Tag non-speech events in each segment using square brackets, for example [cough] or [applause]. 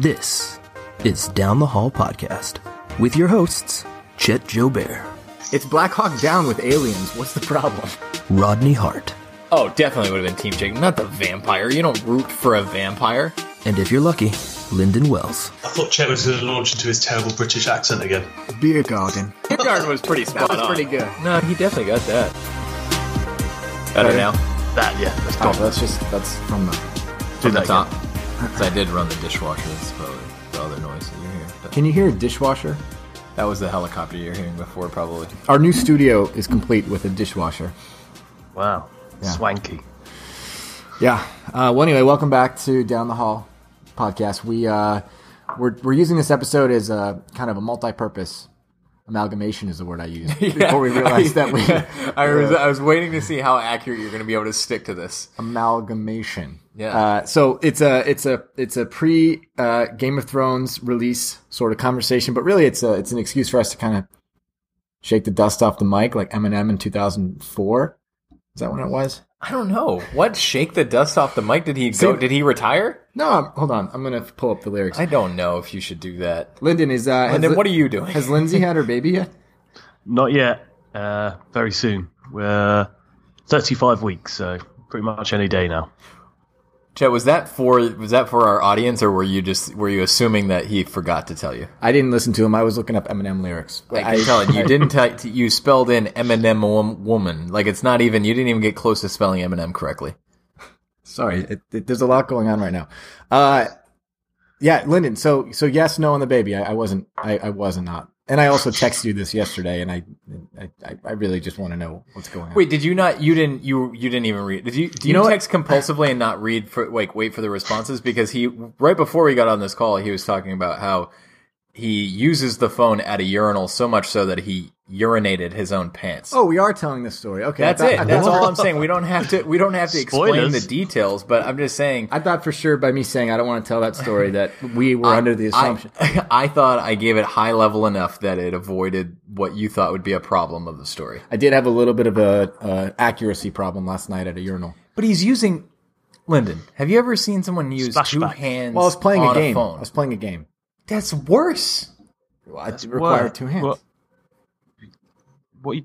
This is Down the Hall Podcast with your hosts, Chet Jobert, It's Black Hawk Down with aliens. What's the problem? Rodney Hart, Oh, definitely would have been Team Jake, not the vampire. You don't root for a vampire. and if you're lucky, Lyndon Wells. I thought Chet was going to launch into his terrible British accent again. Beer garden. Your garden was pretty spot That was on. pretty good. No, he definitely got that. Better now. That, yeah, that's Oh, gone. that's just that's from the. From the top. 'Cause I did run the dishwasher. That's probably the other noise that you hear. But Can you hear a dishwasher? that was the helicopter you're hearing before, probably. Our new studio is complete with a dishwasher. Wow. Yeah. Swanky. Yeah. Uh, well, anyway, welcome back to Down the Hall podcast. We uh, we're we're using this episode as a kind of a multi-purpose amalgamation is the word I use [laughs] before we realized that we [laughs] I was, I was waiting to see how accurate you're going to be able to stick to this. amalgamation. Yeah. Uh, so it's a it's a it's a pre uh, Game of Thrones release sort of conversation, but really it's a it's an excuse for us to kind of shake the dust off the mic, like Eminem in 2004. Is that when it was? I don't know. What? Shake the dust off the mic? Did he go? Did he retire? No, I'm- hold on. I'm gonna pull up the lyrics. I don't know if you should do that. Lyndon is. Uh, And has then what are you doing? Has Lindsay had her baby yet? [laughs] Not yet. Uh, very soon. We're 35 weeks, so pretty much any day now. Chet, was that for was that for our audience, or were you just were you assuming that he forgot to tell you? I didn't listen to him. I was looking up Eminem lyrics. I can tell it. You [laughs] didn't tell. You spelled in Eminem wom- woman. Like it's not even. You didn't even get close to spelling Eminem correctly. Sorry, it, it, there's a lot going on right now. Uh, yeah, Lyndon. So, so yes, no on the baby. I, I wasn't. I, I wasn't not. And I also texted you this yesterday, and I, I, I- really just want to know what's going on. Wait, did you not? You didn't. You you didn't even read. Did you? Do you, know what? text compulsively and not read for like wait for the responses? Because he right before we got on this call, he was talking about how he uses the phone at a urinal so much so that he urinated his own pants. Oh, we are telling this story. Okay, That's thought- it. That's all I'm saying. We don't have to. We don't have to explain Spoilers. the details. But I'm just saying. I thought for sure by me saying I don't want to tell that story [laughs] that we were under the assumption. I, I thought I gave it high level enough that it avoided what you thought would be a problem of the story. I did have a little bit of a uh, accuracy problem last night at a urinal. But he's using Lyndon. Have you ever seen someone use two Splashback. hands? Well, I was playing a game. phone? I was playing a game. That's worse. Well, it required two hands. What? What? [laughs]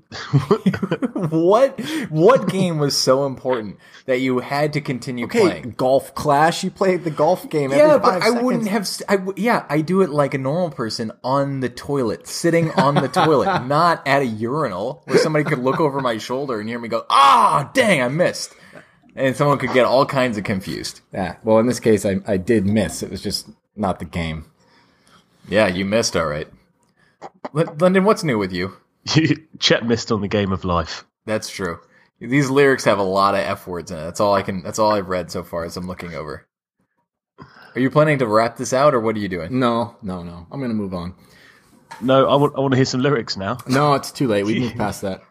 [laughs] What what game was so important that you had to continue Okay, playing? golf clash. You played the golf game. Every Yeah, but five I wouldn't have. st- I w- yeah, I do it like a normal person on the toilet, sitting on the toilet, [laughs] not at a urinal where somebody could look over my shoulder and hear me go, "Ah, dang, I missed," and someone could get all kinds of confused. Yeah. Well, in this case, I, I did miss. It was just not the game. Yeah, you missed, all right. L- Lyndon, what's new with you? [laughs] Chet missed on the game of life. That's true. These lyrics have a lot of f words in it. That's all I can. That's all I've read so far as I'm looking over. Are you planning to wrap this out, or what are you doing? No, no, no. I'm gonna move on. No, I want, I want to hear some lyrics now. No, it's too late. We moved past that.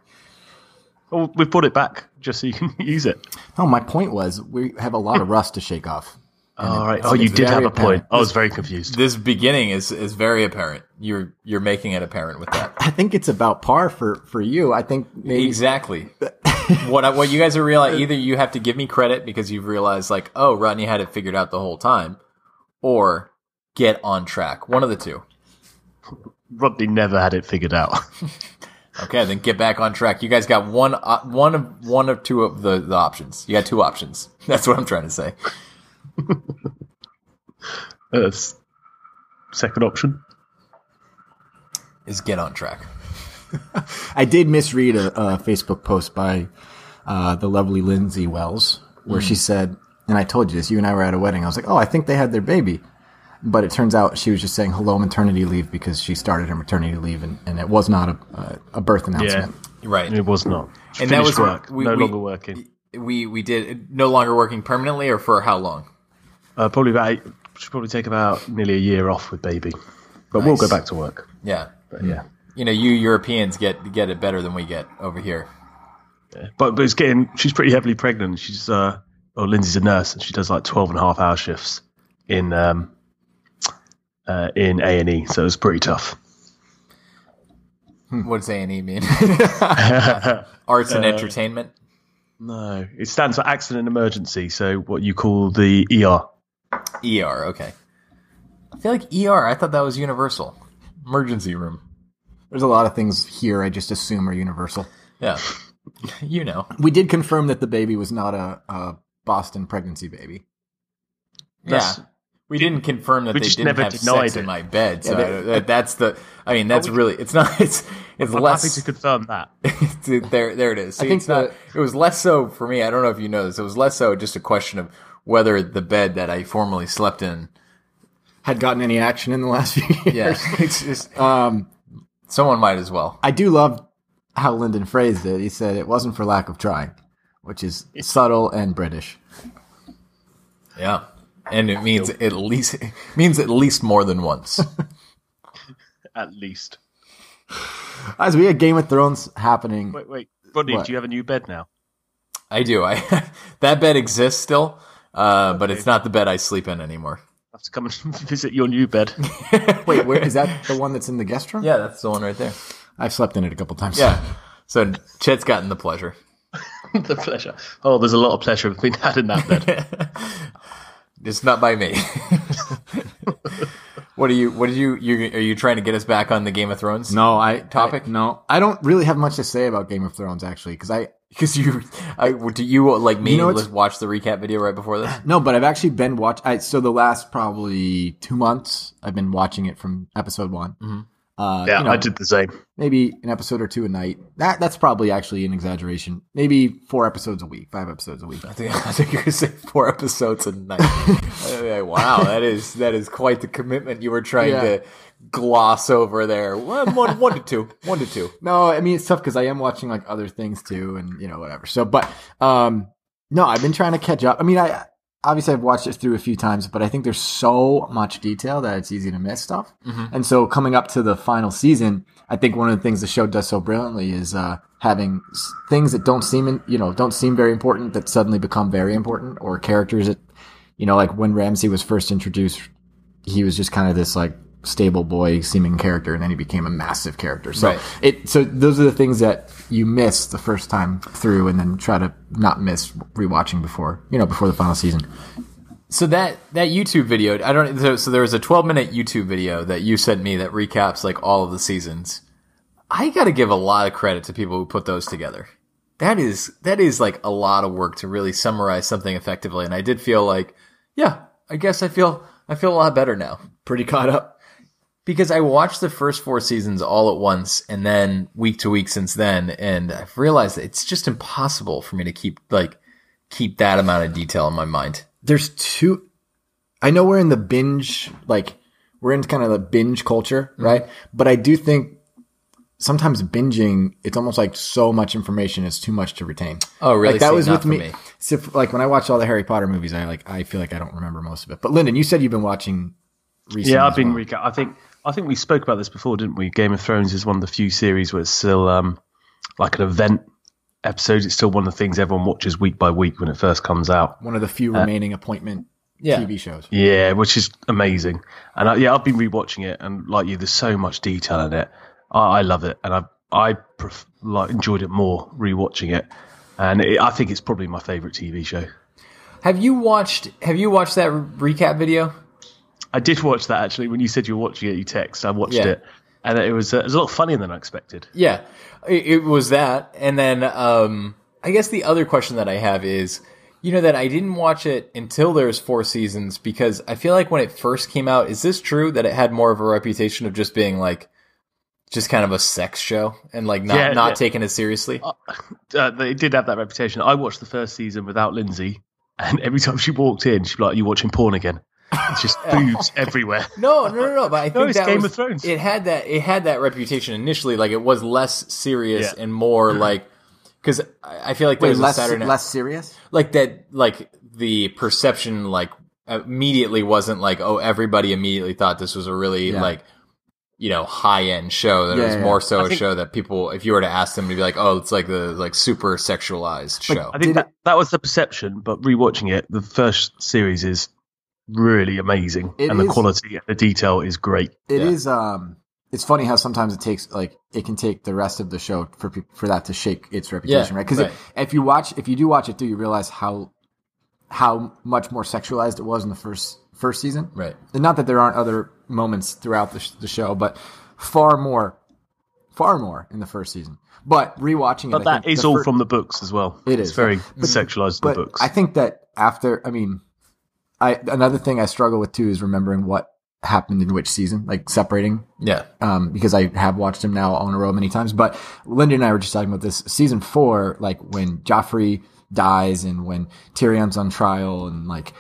Oh, we've brought it back just so you can [laughs] use it. No, my point was we have a lot of [laughs] rust to shake off. All right. Oh, you did have a apparent. point. I was very confused. This beginning is is very apparent. You're you're making it apparent with that. I think it's about par for for you. I think maybe Exactly. [laughs] what I, what you guys are realizing either you have to give me credit because you've realized like oh Rodney had it figured out the whole time, or get on track. One of the two. Rodney never had it figured out. [laughs] Okay, then get back on track. You guys got one uh, one of one of two of the, the options. You got two options. [laughs] That's what I'm trying to say. [laughs] That's second option. Is get on track. [laughs] I did misread a, a Facebook post by uh, the lovely Lindsay Wells where she said, and I told you this. You and I were at a wedding. I was like, oh, I think they had their baby. But it turns out she was just saying hello maternity leave because she started her maternity leave and, and it was not a, a, a birth announcement. Right. It was not. And that was- work. we- no we- longer working. We we did no longer working permanently or for how long? Uh, probably about. Eight, should probably take about nearly a year off with baby, but we'll go back to work. Yeah. But yeah. You know, you Europeans get get it better than we get over here. But, but it's getting. She's pretty heavily pregnant. She's uh. Oh, Lindsay's a nurse, and she does like 12 and a half hour shifts in um. Uh, in A and E, so it's pretty tough. What does A and E mean? [laughs] Arts and entertainment. No, it stands for accident and emergency. So what you call the ER. ER. Okay. I feel like ER. I thought that was universal. Emergency room. There's a lot of things here I just assume are universal. Yeah. you know. We did confirm that the baby was not a, a Boston pregnancy baby. That's- yeah. We didn't confirm that they didn't have denied sex in my bed. So Yeah, they- that- that's the. I mean, that's we- really. It's not. [laughs] It's. It's I'm less. happy to confirm that. [laughs] there, there it is. See, think it's not, it was less so for me. I don't know if you know this. It was less so just a question of whether the bed that I formerly slept in. Had gotten any action in the last few [laughs] years. Yeah, [laughs] it's just Um, someone might as well. I do love how Lyndon phrased it. He said it wasn't for lack of trying, which is subtle and British. Yeah, and it means at least it means at least more than once. [laughs] At least. As we had Game of Thrones happening, Wait, wait. Rodney, What? do you have a new bed now? I do. I that bed exists still, uh, but it's not the bed I sleep in anymore. I have to come and [laughs] visit your new bed. [laughs] wait, where is that the one that's in the guest room? Yeah, that's the one right there. I've slept in it a couple times. Yeah. So Chet's gotten the pleasure. [laughs] the pleasure. Oh, there's a lot of pleasure being had in that bed. It's not by me. What are you? What did you? You are you trying to get us back on the Game of Thrones? No, I Topic? I- no, I don't really have much to say about Game of Thrones actually, because I because you, I do you like me? You know let's watch the recap video right before this. no, but I've actually been watch. I, so the last probably two months, I've been watching it from episode one. Mm-hmm. Uh, yeah, you know, I did the same. maybe an episode or two a night. That that's probably actually an exaggeration. Maybe four episodes a week, five episodes a week. I think, [laughs] I think you're gonna say four episodes a night. [laughs] Uh, wow, that is that is quite the commitment you were trying Yeah. to gloss over there. Well, one, one to two, one to two. No, I mean it's tough because I am watching like other things too, and you know whatever. So, but um, no, I've been trying to catch up. I mean, I obviously I've watched it through a few times, but I think there's so much detail that it's easy to miss stuff. And so coming up to the final season, I think one of the things the show does so brilliantly is uh, having s- things that don't seem in, you know don't seem very important that suddenly become very important, or characters that you know like when Ramsay was first introduced, he was just kind of this like stable boy seeming character, and then he became a massive character. So Right. it so those are the things that you miss the first time through, and then try to not miss rewatching before you know before the final season. So that that YouTube video, I don't. So, so there was a 12 minute YouTube video that you sent me that recaps like all of the seasons. I got to give a lot of credit to people who put those together. That is that is like a lot of work to really summarize something effectively. And I did feel like, yeah, I guess I feel I feel a lot better now Pretty caught up. Because I watched the first four seasons all at once and then week to week since then, and I've realized that it's just impossible for me to keep like keep that amount of detail in my mind. There's two. I know we're in the binge, like we're in kind of the binge culture, Mm-hmm. right? But I do think sometimes binging, it's almost like so much information is too much to retain. Oh, really? Like that See, was with me. me. So, like when I watch all the Harry Potter movies, I like I feel like I don't remember most of it. But Lyndon, you said you've been watching. Recently Yeah, I've been well. recap. I think I think we spoke about this before, didn't we? Game of Thrones is one of the few series where it's still um, like an event episode. It's still one of the things everyone watches week by week when it first comes out. one of the few remaining appointment Yeah. TV shows. Yeah, which is amazing. And I, yeah, I've been rewatching it, and like you, there's so much detail in it. I, I love it, and I I pref- like enjoyed it more rewatching it. And it, I think it's probably my favorite TV show. Have you watched Have you watched that recap video? I did watch that actually. When you said you were watching it, you text. I watched Yeah. it, and it was uh, it was a lot funnier than I expected. Yeah, it, it was that, and then um, I guess the other question that I have is, you know, that I didn't watch it until there's four seasons because I feel like when it first came out, is this true that it had more of a reputation of just being like, just kind of a sex show and like not Yeah, not yeah. taken as seriously? uh, [laughs] they did have that reputation. I watched the first season without Lindsay, and every time she walked in, she'd be like, "Are you watching porn again?" It's just [laughs] boobs everywhere. No, no, no, no. But I think it's that Game was, of Thrones. It had that. It had that reputation initially. Like it was less serious Yeah. and more uh-huh. like because I I feel like there Wait, was less a Saturday Night less serious. like that. Like the perception like immediately wasn't like oh everybody immediately thought this was a really Yeah. like you know high end show. That it Yeah, was yeah. more so I a think- show that people if you were to ask them to be like oh it's like the like super sexualized show. I think that, that was the perception, but rewatching it, the first series is really amazing, It and the quality and the detail is great. It Yeah. is. Um, it's funny how sometimes it takes like it can take the rest of the show for people for that to shake its reputation, Yeah, right? Because right. if you watch, if you do watch it through, you realize how how much more sexualized it was in the first first season. Right. And not that there aren't other moments throughout the, sh- the show, but far more, far more in the first season. But rewatching it, But I that think is the all fir- from the books as well. It it's very. But- sexualized in the books. I think that after, I mean, I another thing I struggle with too is remembering what happened in which season, like separating Yeah. um, because I have watched him now on a row many times. But Linda and I were just talking about this season four, like when Joffrey dies and when Tyrion's on trial and like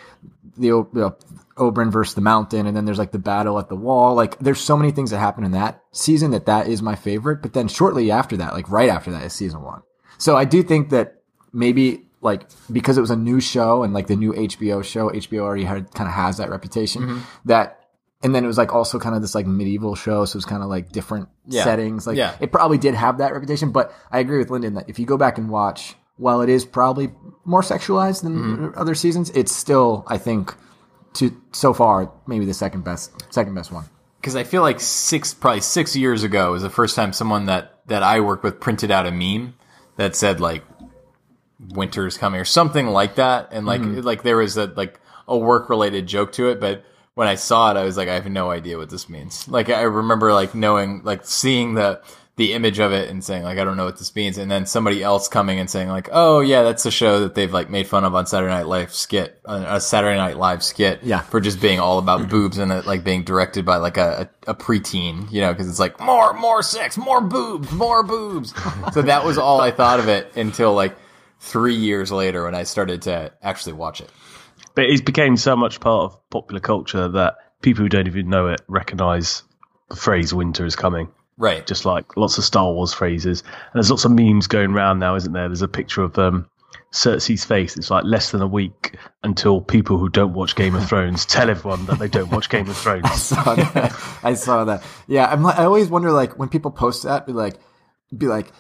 the, O- the Oberyn versus the Mountain, and then there's like the battle at the wall. Like there's so many things that happen in that season that that is my favorite. But then shortly after that, like right after that, is season one. So I do think that maybe like because it was a new show and like the new HBO show, HBO already had kind of has that reputation that. And then it was like also kind of this like medieval show, so it was kind of like different Yeah. settings. Like Yeah. it probably did have that reputation, but I agree with Lyndon that if you go back and watch, while it is probably more sexualized than Mm-hmm. other seasons, it's still I think to so far maybe the second best second best one. because I feel like six, probably six years ago was the first time someone that that I worked with printed out a meme that said like "Winter's coming" or something like that, and like like there was a like a work related joke to it, but. When I saw it, I was like, I have no idea what this means. Like, I remember like knowing, like seeing the the image of it and saying like, I don't know what this means, and then somebody else coming and saying like, Oh yeah, that's a show that they've like made fun of on Saturday Night Live skit, uh, a Saturday Night Live skit, Yeah. for just being all about [clears throat] boobs and it like being directed by like a, a, a preteen, you know, because it's like more, more sex, more boobs, more boobs. [laughs] so that was all I thought of it until like three years later when I started to actually watch it. but it became so much part of popular culture that people who don't even know it recognize the phrase "winter is coming." Right. Just like lots of Star Wars phrases, and there's lots of memes going around now, isn't there? There's a picture of um, Cersei's face. It's like less than a week until people who don't watch Game of Thrones tell everyone that they don't watch Game of [laughs] Thrones. saw that. I saw that. Yeah, I'm. like- I always wonder, like, when people post that, be like, be like,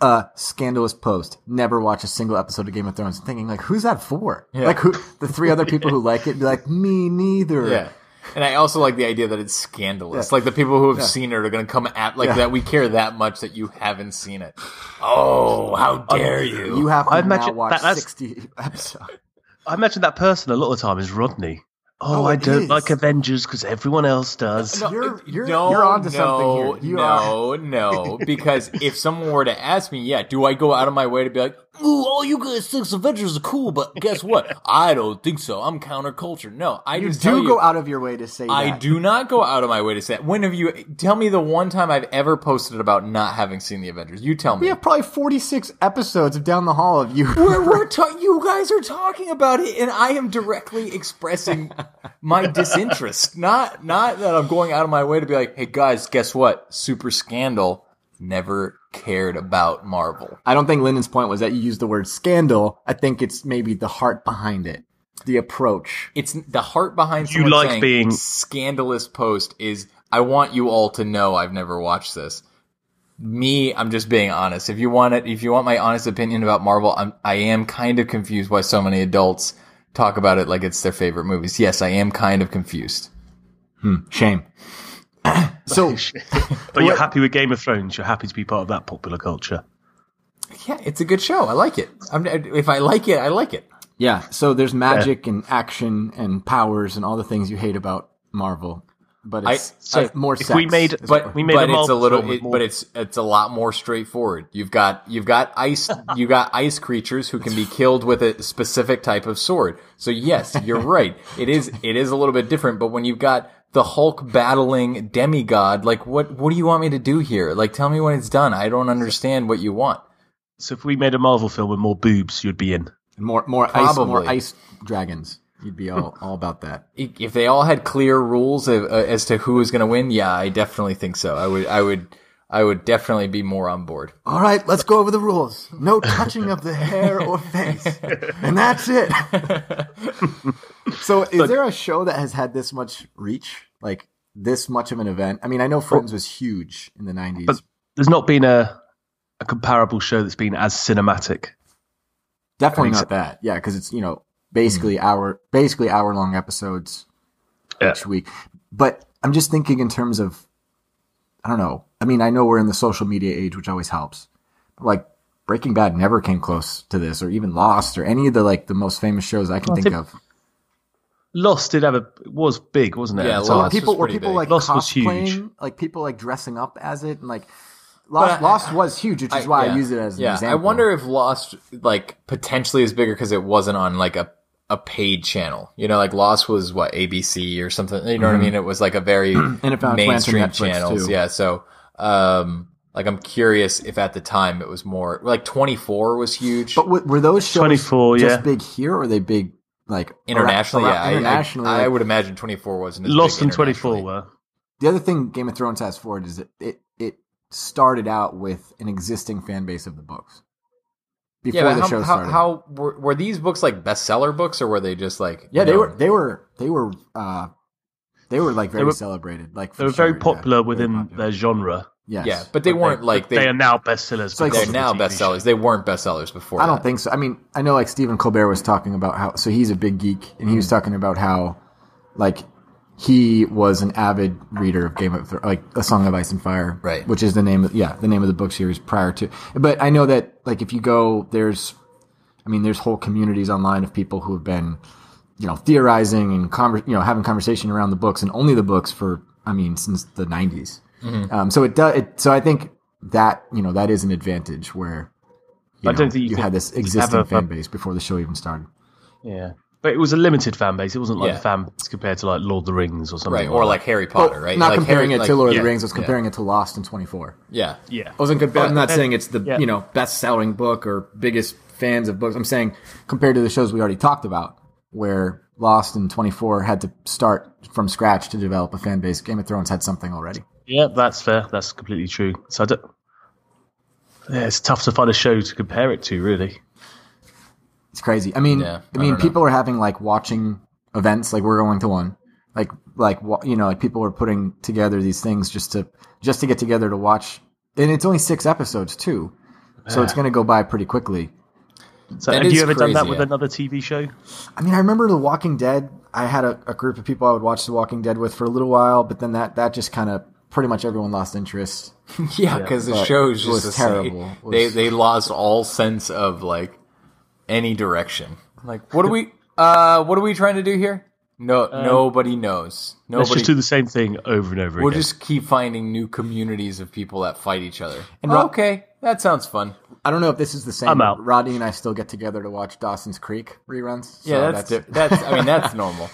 uh, scandalous post. Never watch a single episode of Game of Thrones. Thinking like, who's that for? Like, who? The three other people who [laughs] like it be like, me neither. Yeah. And I also like the idea that it's scandalous. Like the people who have seen it are going to come at like Yeah. that. We care that much that you haven't seen it. Oh, how dare you! You have to I now imagine watch that- sixty episodes. [laughs] I imagine that person a lot of the time is Rodney. Oh, Oh, I don't is. like Avengers because everyone else does. No, You're- you're- no, you're onto no, something here. You no, no. Because if someone were to ask me, yeah, do I go out of my way to be like, ooh, all you guys think Avengers are cool, but guess what? [laughs] I don't think so. I'm counterculture. No, I You just tell do you, go out of your way to say I that. do not go out of my way to say that. When have you? Tell me the one time I've ever posted about not having seen the Avengers. You tell me. We have probably forty six episodes of Down the Hall of you. we're, we're [laughs] ta- you guys are talking about it, and I am directly expressing my [laughs] disinterest. Not not that I'm going out of my way to be like, hey guys, guess what? Super scandal. Never cared about Marvel. I don't think Lyndon's point was that you used the word scandal. I think it's maybe the heart behind it, the approach. It's the heart behind. You like saying being- scandalous. Post is I want you all to know I've never watched this. Me, I'm just being honest. If you want it, if you want my honest opinion about Marvel, I'm I am kind of confused why so many adults talk about it like it's their favorite movies. Yes, I am kind of confused. Hmm. Shame. [coughs] so [laughs] But you're happy with Game of Thrones. You're happy to be part of that popular culture. Yeah, it's a good show. I like it. I'm, if I like it, I like it. yeah, so there's magic and action and powers and all the things you hate about Marvel, but it's I- uh, more. if sex we made- But We made but a it's a little, it, but it's it's a lot more straightforward. You've got you've got ice [laughs] you got ice creatures who can be killed with a specific type of sword. So yes, you're right. It is it is a little bit different. But when you've got the Hulk battling demigod, like what what do you want me to do here? Like tell me when it's done. I don't understand what you want. So if we made a Marvel film with more boobs, you'd be in. more more ice, more ice dragons. You'd be all all about that. [laughs] If they all had clear rules uh, as to who was going to win, yeah, I definitely think so. I would I would I would definitely be more on board. All right, let's go over the rules. No touching of the hair or face, and that's it. [laughs] so, is there a show that has had this much reach, like this much of an event? I mean, I know Friends was huge in the '90s. But there's not been a a comparable show that's been as cinematic. Definitely not that. Yeah, because it's you know basically hmm. hour basically hour long episodes Yeah. each week. But I'm just thinking in terms of I don't know. I mean, I know we're in the social media age, which always helps. But like Breaking Bad never came close to this, or even Lost, or any of the like the most famous shows I can Well, think Tim- of. Lost did have a was big, wasn't it? Yeah, at the Lost Were people was were people big. like Lost was huge. like people like dressing up as it, and like Lost, But Lost was huge, which is why yeah. I use it as an yeah. example. I wonder if Lost like potentially is bigger because it wasn't on like a a paid channel. You know, like Lost was what ABC or something. You know what I mean? It was like a very Mm-hmm. it found its way onto mainstream Netflix, channels. too. Yeah. So, um, like I'm curious if at the time it was more like 24 was huge. But w- were those shows 24, just yeah. big here, or were they big like internationally, around- yeah, I- internationally? I, I, like- would imagine 24 wasn't as Lost big and Twenty Four were. the other thing Game of Thrones has for it is that it it started out with an existing fan base of the books before Yeah, but the how, show how, started. how were, were these books like bestseller books or were they just like yeah, they know- were they were they were uh they were like very were- celebrated. Like They for were very sure, yeah. popular Very within popular. their genre. Yes. yeah, but they weren't like they, they, are now bestsellers. like- they're of the now bestsellers. show. They weren't bestsellers before. I don't that. think so. I mean, I know like Stephen Colbert was talking about how so he's a big geek and he was mm. talking about how like he was an avid reader of Game of Thrones, like A Song of Ice and Fire, Right. Which is the name of yeah the name of the book series prior to. But I know that like if you go there's, I mean there's whole communities online of people who have been, you know, theorizing and conver- you know having conversation around the books and only the books for I mean since the 90s. Mm-hmm. Um, so it does. It, so I think that you know that is an advantage where. You I know, don't think you you had this existing a- fan base before the show even started. Yeah, but it was a limited fan base. It wasn't like Yeah. the fan base compared to like Lord of the Rings or something. right or like Harry Potter, right? Not Like comparing Harry- it to like- Lord of the Rings. I was comparing it to Lost in 24. Yeah, Yeah, I wasn't. Compa- I'm not saying it's the yeah. you know best selling book or biggest fans of books. I'm saying compared to the shows we already talked about, where Lost and 24 had to start from scratch to develop a fan base. Game of Thrones had something already. yeah, that's fair. That's completely true. So I don't. Yeah, it's tough to find a show to compare it to, really. It's crazy. I mean, Yeah, I I mean, don't know. people are having like watching events, like we're going to one, like like you know, like people are putting together these things just to just to get together to watch, and it's only six episodes too, so it's going to go by pretty quickly. So That have you is ever done that with yeah. another TV show? I mean, I remember The Walking Dead. I had a, a group of people I would watch The Walking Dead with for a little while, but then that that just kind of pretty much everyone lost interest. [laughs] yeah, because the show is it was just terrible. terrible. It They they lost all sense of like any direction. Like, what are we? [laughs] Uh, what are we trying to do here? No, nobody knows. Um, Let's just do the same thing over and over we'll again. just keep finding new communities of people that fight each other. And Ro- okay, that sounds fun. I don't know if this is the same. I'm out. Rodney and I still get together to watch Dawson's Creek reruns. so Yeah, that's that's, that's I mean that's [laughs] normal.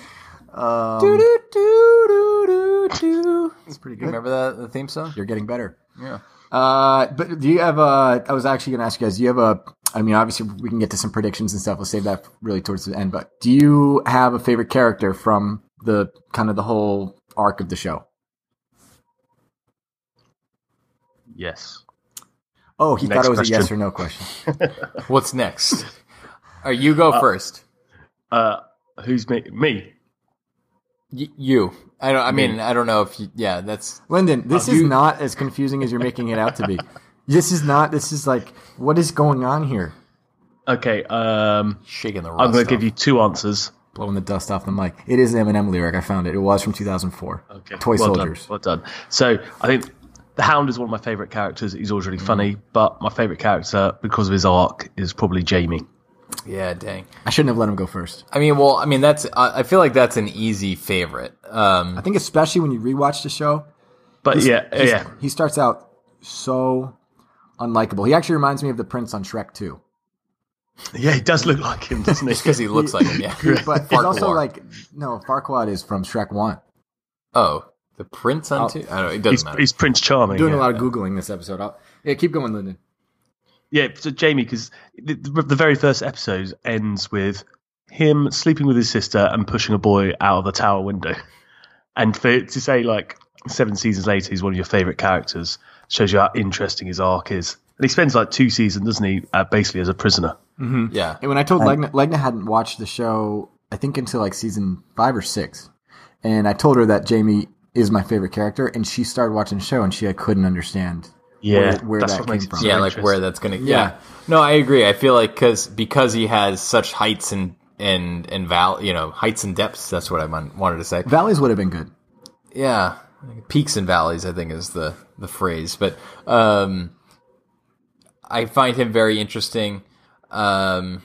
Um, do do do do do do. It's pretty good. Remember that the theme song? You're getting better. Yeah. Uh, but do you have a? I was actually going to ask you guys. Do you have a? I mean, obviously we can get to some predictions and stuff. We'll save that really towards the end. But do you have a favorite character from the kind of the whole arc of the show? yes. Oh, he Next thought it was question. a yes or no question. [laughs] What's next? Or you go first. Uh, who's me? Me. Y- you. I don't. I mean, I don't know if. You, yeah, that's. Lyndon, this Uh, is you- not as confusing as you're making it out to be. This is not. This is like, what is going on here? Okay. Um, Shaking the rust. I'm going to give you two answers. Blowing the dust off the mic. It is an Eminem lyric. I found it. It was from 2004. Okay. Toy well Soldiers. Done. Well done. So I think the Hound is one of my favourite characters. He's always really funny, but my favourite character because of his arc is probably Jaime. Yeah, dang. I shouldn't have let him go first. I mean, well, I mean, that's. I I feel like that's an easy favorite. Um, I think especially when you rewatch the show, But yeah, he's- yeah. he starts out so unlikable. He actually reminds me of the prince on Shrek 2. Yeah, he does look like him, doesn't he? [laughs] just because he looks like him. Yeah. [laughs] But it's also Farquaad. like no, Farquaad is from Shrek 1. Oh, the prince on I'll- two. I don't know. It doesn't he's, matter. he's Prince Charming. Doing yeah. a lot of googling this episode. I'll, yeah, keep going, Lyndon. Yeah, so Jaime, because the, the the very first episode ends with him sleeping with his sister and pushing a boy out of the tower window. [laughs] And for to say like seven seasons later, he's one of your favorite characters shows you how interesting his arc is. And he spends like two seasons, doesn't he, uh, basically as a prisoner. yeah. And when I told Legna, Legna hadn't watched the show, I think until like season five or six, and I told her that Jaime is my favorite character, and she started watching the show, and she I couldn't understand Yeah, where, where that's that what came from. yeah, like where that's gonna. Yeah. Yeah. No, I agree. I feel like because because he has such heights and and and val, you know, heights and depths. That's what I wanted to say. Valleys would have been good. Yeah, peaks and valleys. I think is the the phrase. But um, I find him very interesting. Um,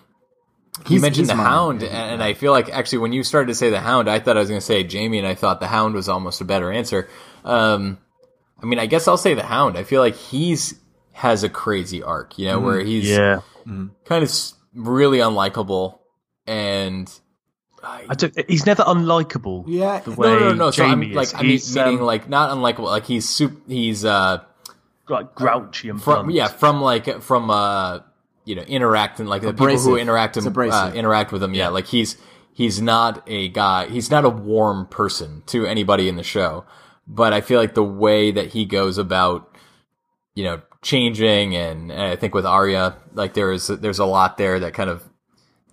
you mentioned he's the mine. Hound, and, and I feel like actually when you started to say the Hound, I thought I was going to say Jaime, and I thought the Hound was almost a better answer. Um, I mean, I guess I'll say the Hound. I feel like he's has a crazy arc, you know, where he's Yeah, kind of really unlikable and I don't, he's never unlikable. Yeah. the No, way no, no, no. So I'm like, is. I mean, He's, meaning um, like not unlikable. Like he's super. He's uh like grouchy and from blunt. yeah from like from uh you know interacting like the people who interact him uh, interact with him. Yeah, like he's he's not a guy. He's not a warm person to anybody in the show. But I feel like the way that he goes about you know changing and, and I think with Arya like there's there's a lot there that kind of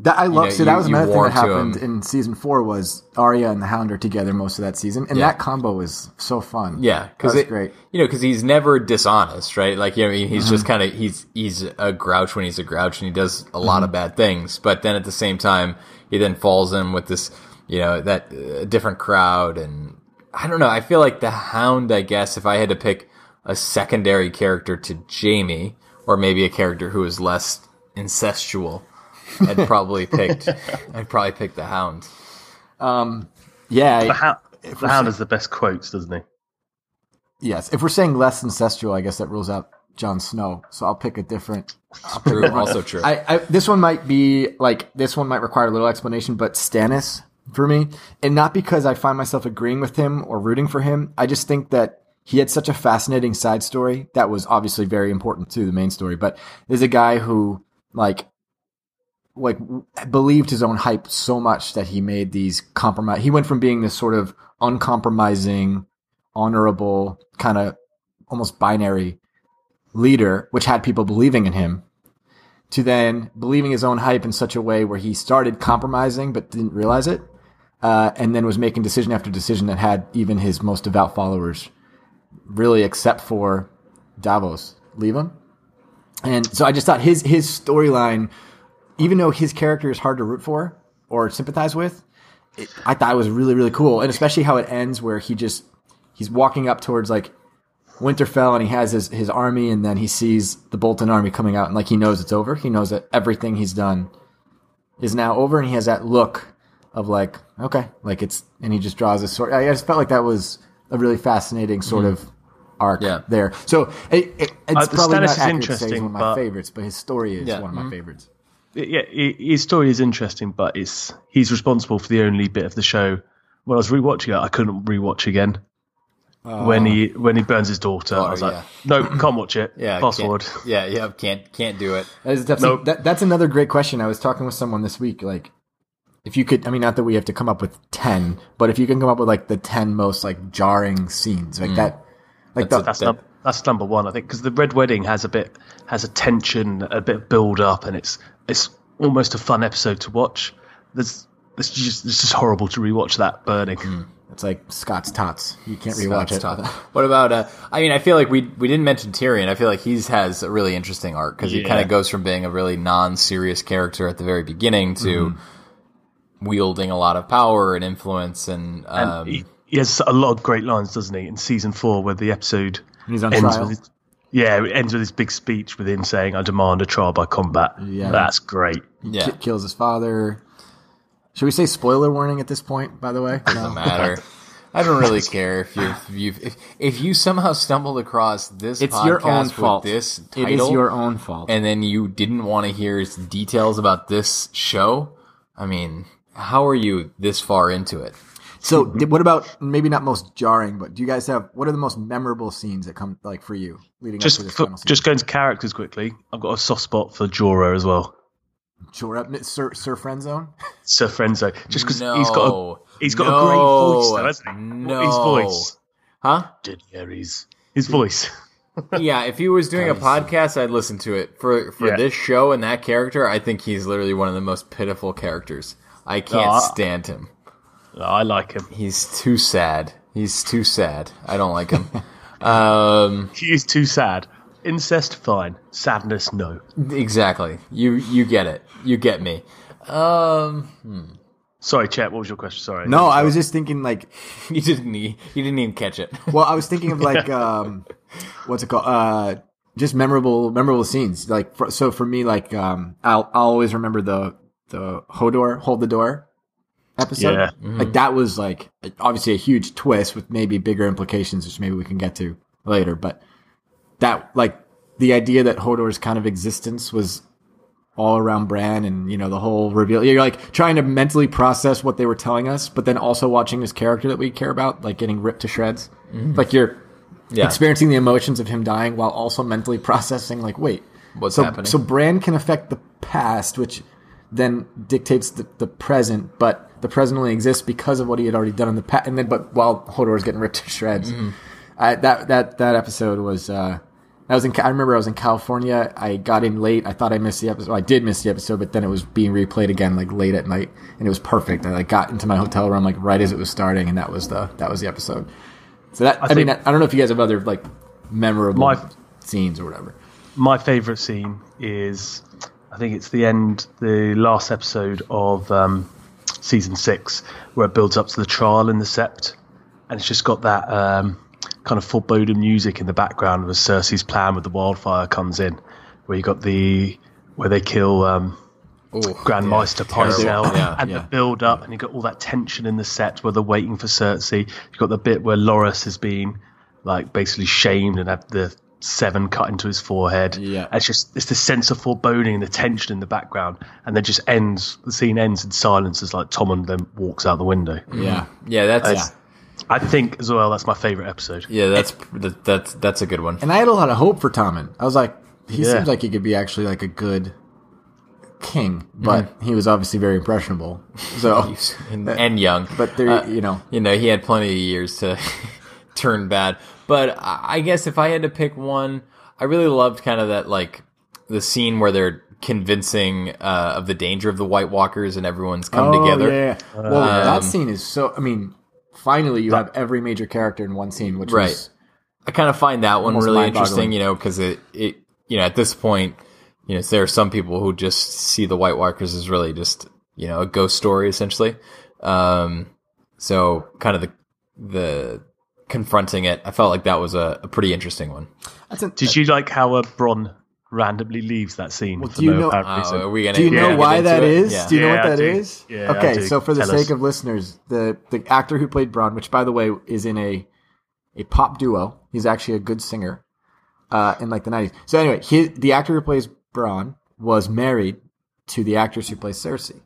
That I love. know, so that you- was another thing that happened in season four was Arya and the Hound are together most of that season, and Yeah. that combo was so fun. Yeah, because it's great. You know, because he's never dishonest, right? Like, you know, he's Mm-hmm. just kind of he's he's a grouch when he's a grouch, and he does a lot of Mm-hmm. bad things. But then at the same time, he then falls in with this, you know, that uh, different crowd, and I don't know. I feel like the Hound. I guess if I had to pick a secondary character to Jaime, or maybe a character who is less incestual, I'd probably picked. I'd probably pick the Hound. Um, Yeah. The, Hound, the Hound saying- has the best quotes, doesn't he? yes. If we're saying less incestual, I guess that rules out Jon Snow. So I'll pick a different. True, also true. I, I this one might be like this one might require a little explanation, but Stannis for me, and not because I find myself agreeing with him or rooting for him. I just think that he had such a fascinating side story that was obviously very important to the main story. But there's a guy who like like believed his own hype so much that he made these compromise. He went from being this sort of uncompromising, honorable kind of almost binary leader, which had people believing in him, to then believing his own hype in such a way where he started compromising but didn't realize it, uh, and then was making decision after decision that had even his most devout followers, really, except for Davos, leave him. And so I just thought his his storyline, even though his character is hard to root for or sympathize with, it, I thought it was really really cool, and especially how it ends where he just he's walking up towards like Winterfell and he has his, his army and then he sees the Bolton army coming out and like he knows it's over. He knows that everything he's done is now over and he has that look of like, okay, like it's, and he just draws a sword. I just felt like that was a really fascinating sort of arc Yeah. there. So it, it, it's Uh, the probably not accurate to say he's interesting, one of my but- favorites, but his story is Yeah. one of my favorites. Yeah, his story is interesting, but it's he's responsible for the only bit of the show. When I was rewatching it, I couldn't rewatch again. when he ah. when he burns his daughter, I was Oh, like, no, can't watch it. Yeah, fast forward. Yeah, yeah, can't can't do it. That is definitely, that, that's another great question. I was talking with someone this week. Like, if you could, I mean, not that we have to come up with 10, but if you can come up with like the 10 most like jarring scenes, like hmm. that, like That's the, a- That's That- num- that's number one, I think, because the Red Wedding has a bit has a tension, a bit of build up, and it's it's almost a fun episode to watch. There's it's just it's just horrible to rewatch that burning. it's like Scott's Tots. You can't Scott's rewatch it. top. [laughs] What about? Uh, I mean, I feel like we we didn't mention Tyrion. I feel like he's has a really interesting arc because he kind of goes from being a really non-serious character at the very beginning to wielding a lot of power and influence and, And um, he, he has a lot of great lines, doesn't he? In season four, where the episode He's on ends trial. with his, yeah, it ends with his big speech with him saying, "I demand a trial by combat." Yeah. that's great. yeah, Ki- kills his father. Should we say spoiler warning at this point, by the way? No. doesn't [laughs] matter. I don't really care if you if you if, if you somehow stumbled across this. It's podcast your own with fault. This title, is your own fault. and then you didn't want to hear details about this show. I mean, how are you this far into it? So, mm-hmm. did- what about maybe not most jarring, but do you guys have what are the most memorable scenes that come like for you leading up to Just this for, final season? just going to characters quickly. I've got a soft spot for Jorah as well. Sure, up Sir Sir Friendzone. Sir Frenzo, just because no, he's got a he's got a great voice, though, hasn't he? No, His voice, huh? Daenerys. His voice. yeah, if he was doing a podcast, I'd listen to it. For for Yeah. this show and that character, I think he's literally one of the most pitiful characters. I can't Aw. stand him. I like him. He's too sad. He's too sad. I don't like him. [laughs] um, He is too sad. Incest, fine. Sadness, no. exactly. You you get it. You get me. Um, Sorry, Chet. What was your question? Sorry. No, I was just thinking like, [laughs] you didn't e- you didn't even catch it. [laughs] well, I was thinking of like, um, what's it called? Uh, just memorable, memorable scenes. Like, for, so for me, like, um, I'll, I'll always remember the the Hodor hold the door episode. Yeah. Mm-hmm. Like that was like obviously a huge twist with maybe bigger implications, which maybe we can get to later. But that like the idea that Hodor's kind of existence was all around Bran and you know the whole reveal. You're like trying to mentally process what they were telling us, but then also watching this character that we care about, like getting ripped to shreds. Mm-hmm. Like you're Yeah. experiencing the emotions of him dying while also mentally processing like wait What's so, happening? so Bran can affect the past, which then dictates the, the present, but the present only exists because of what he had already done in the past. And then, but while Hodor is getting ripped to shreds, Mm-hmm. I, that that that episode was. Uh, I was in. I remember I was in California. I got in late. I thought I missed the episode. I did miss the episode, but then it was being replayed again like late at night, and it was perfect. I like got into my hotel room like right as it was starting, and that was the that was the episode. So that I, mean, I, I don't know if you guys have other like memorable My- scenes or whatever. My favourite scene is, I think it's the end, the last episode of um, season six, where it builds up to the trial in the Sept, and it's just got that um, kind of foreboding music in the background as Cersei's plan with the wildfire comes in, where you got the where they kill um, Grand Maester Pycelle, Yeah, and yeah. the build up, and you got all that tension in the set where they're waiting for Cersei. You got the bit where Loras has been like basically shamed and had the seven cut into his forehead. Yeah. it's just it's the sense of foreboding and the tension in the background, and then just ends. The scene ends in silence as like Tommen then walks out the window. Yeah, yeah, that's Yeah. I think as well that's my favorite episode. yeah, that's that, that's that's a good one. And I had a lot of hope for Tommen. I was like, he Yeah. seems like he could be actually like a good king, but he was obviously very impressionable. [laughs] So, and, and young. but there, Uh, you know, you know, he had plenty of years to [laughs] turn bad. But I guess if I had to pick one, I really loved kind of that like the scene where they're convincing uh, of the danger of the White Walkers and everyone's come Oh, together. yeah, yeah. Well, Um, that scene is so. I mean, finally, you have every major character in one scene, which Right. was I kind of find that one really interesting, you know, because it, it, you know, at this point, you know, there are some people who just see the White Walkers as really just, you know, a ghost story essentially. Um, so kind of the, the confronting it, I felt like that was a, a pretty interesting one. that's an, Did you like how uh, Bronn randomly leaves that scene for do you know- apparent Uh, are we gonna? Do you know gonna why get into that it? is? Yeah. Do you know Yeah, what I that do. is? Yeah, okay, so for the Tell sake us. of listeners, the the actor who played Bronn, which by the way is in a a pop duo, he's actually a good singer uh, in like the nineties. So anyway, he, the actor who plays Bronn was married to the actress who plays Cersei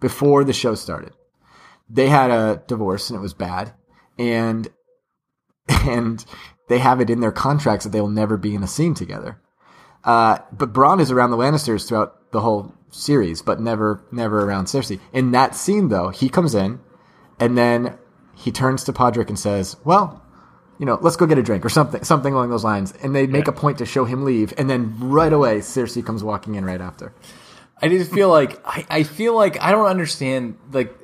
before the show started. They had a divorce and it was bad, and and they have it in their contracts that they will never be in a scene together. Uh, but Bronn is around the Lannisters throughout the whole series, but never, never around Cersei. In that scene, though, he comes in, and then he turns to Podrick and says, "Well, you know, let's go get a drink or something, something along those lines." And they make a point to show him leave, and then right away, Cersei comes walking in right after. I just feel like I, I feel like I don't understand. Like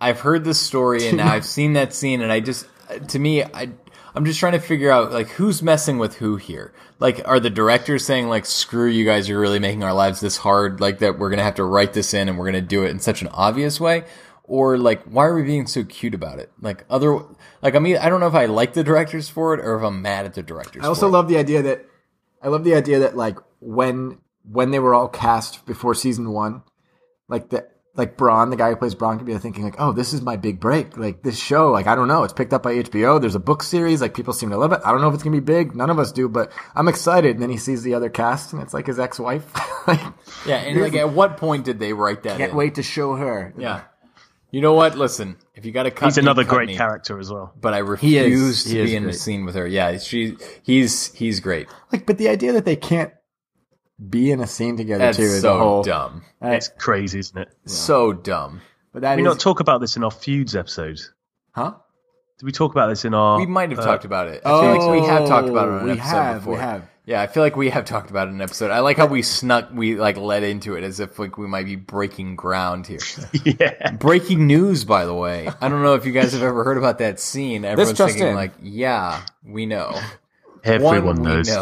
I've heard this story and [laughs] I've seen that scene, and I just to me, I I'm just trying to figure out like who's messing with who here. Like, are the directors saying like, "Screw you guys, you're really making our lives this hard," like that we're gonna have to write this in and we're gonna do it in such an obvious way? Or like, why are we being so cute about it? Like other, like I mean, I don't know if I like the directors for it or if I'm mad at the directors. I also love the idea that I love the idea that like when when they were all cast before season one, like the like Bronn, the guy who plays Bronn, could be thinking like, "Oh, this is my big break. Like this show, like I don't know, it's picked up by HBO. There's a book series. Like people seem to love it. I don't know if it's gonna be big. None of us do, but I'm excited." And then he sees the other cast, and it's like his ex-wife. [laughs] like, yeah. And like, at what point did they write that? can't in? wait to show her. Yeah. You know what? Listen, if you got to cut, He's me, another cut great me. character as well. But I refuse He to is be in the scene with her. Yeah, she, he's, he's great. Like, but the idea that they can't be in a scene together That's too is so a whole. dumb. It's crazy, isn't it? So dumb. But that we is- not talk about this in our feuds episode? huh? Did we talk about this in our? We might have uh, talked about it. I feel like we have talked about it on an we episode have, before. we have. Yeah, I feel like we have talked about it in an episode. I like how we snuck, we like led into it as if like we might be breaking ground here. [laughs] yeah. breaking news, by the way. I don't know if you guys have ever heard about that scene. Everyone's thinking in. like, yeah, we know. Everyone One, knows. we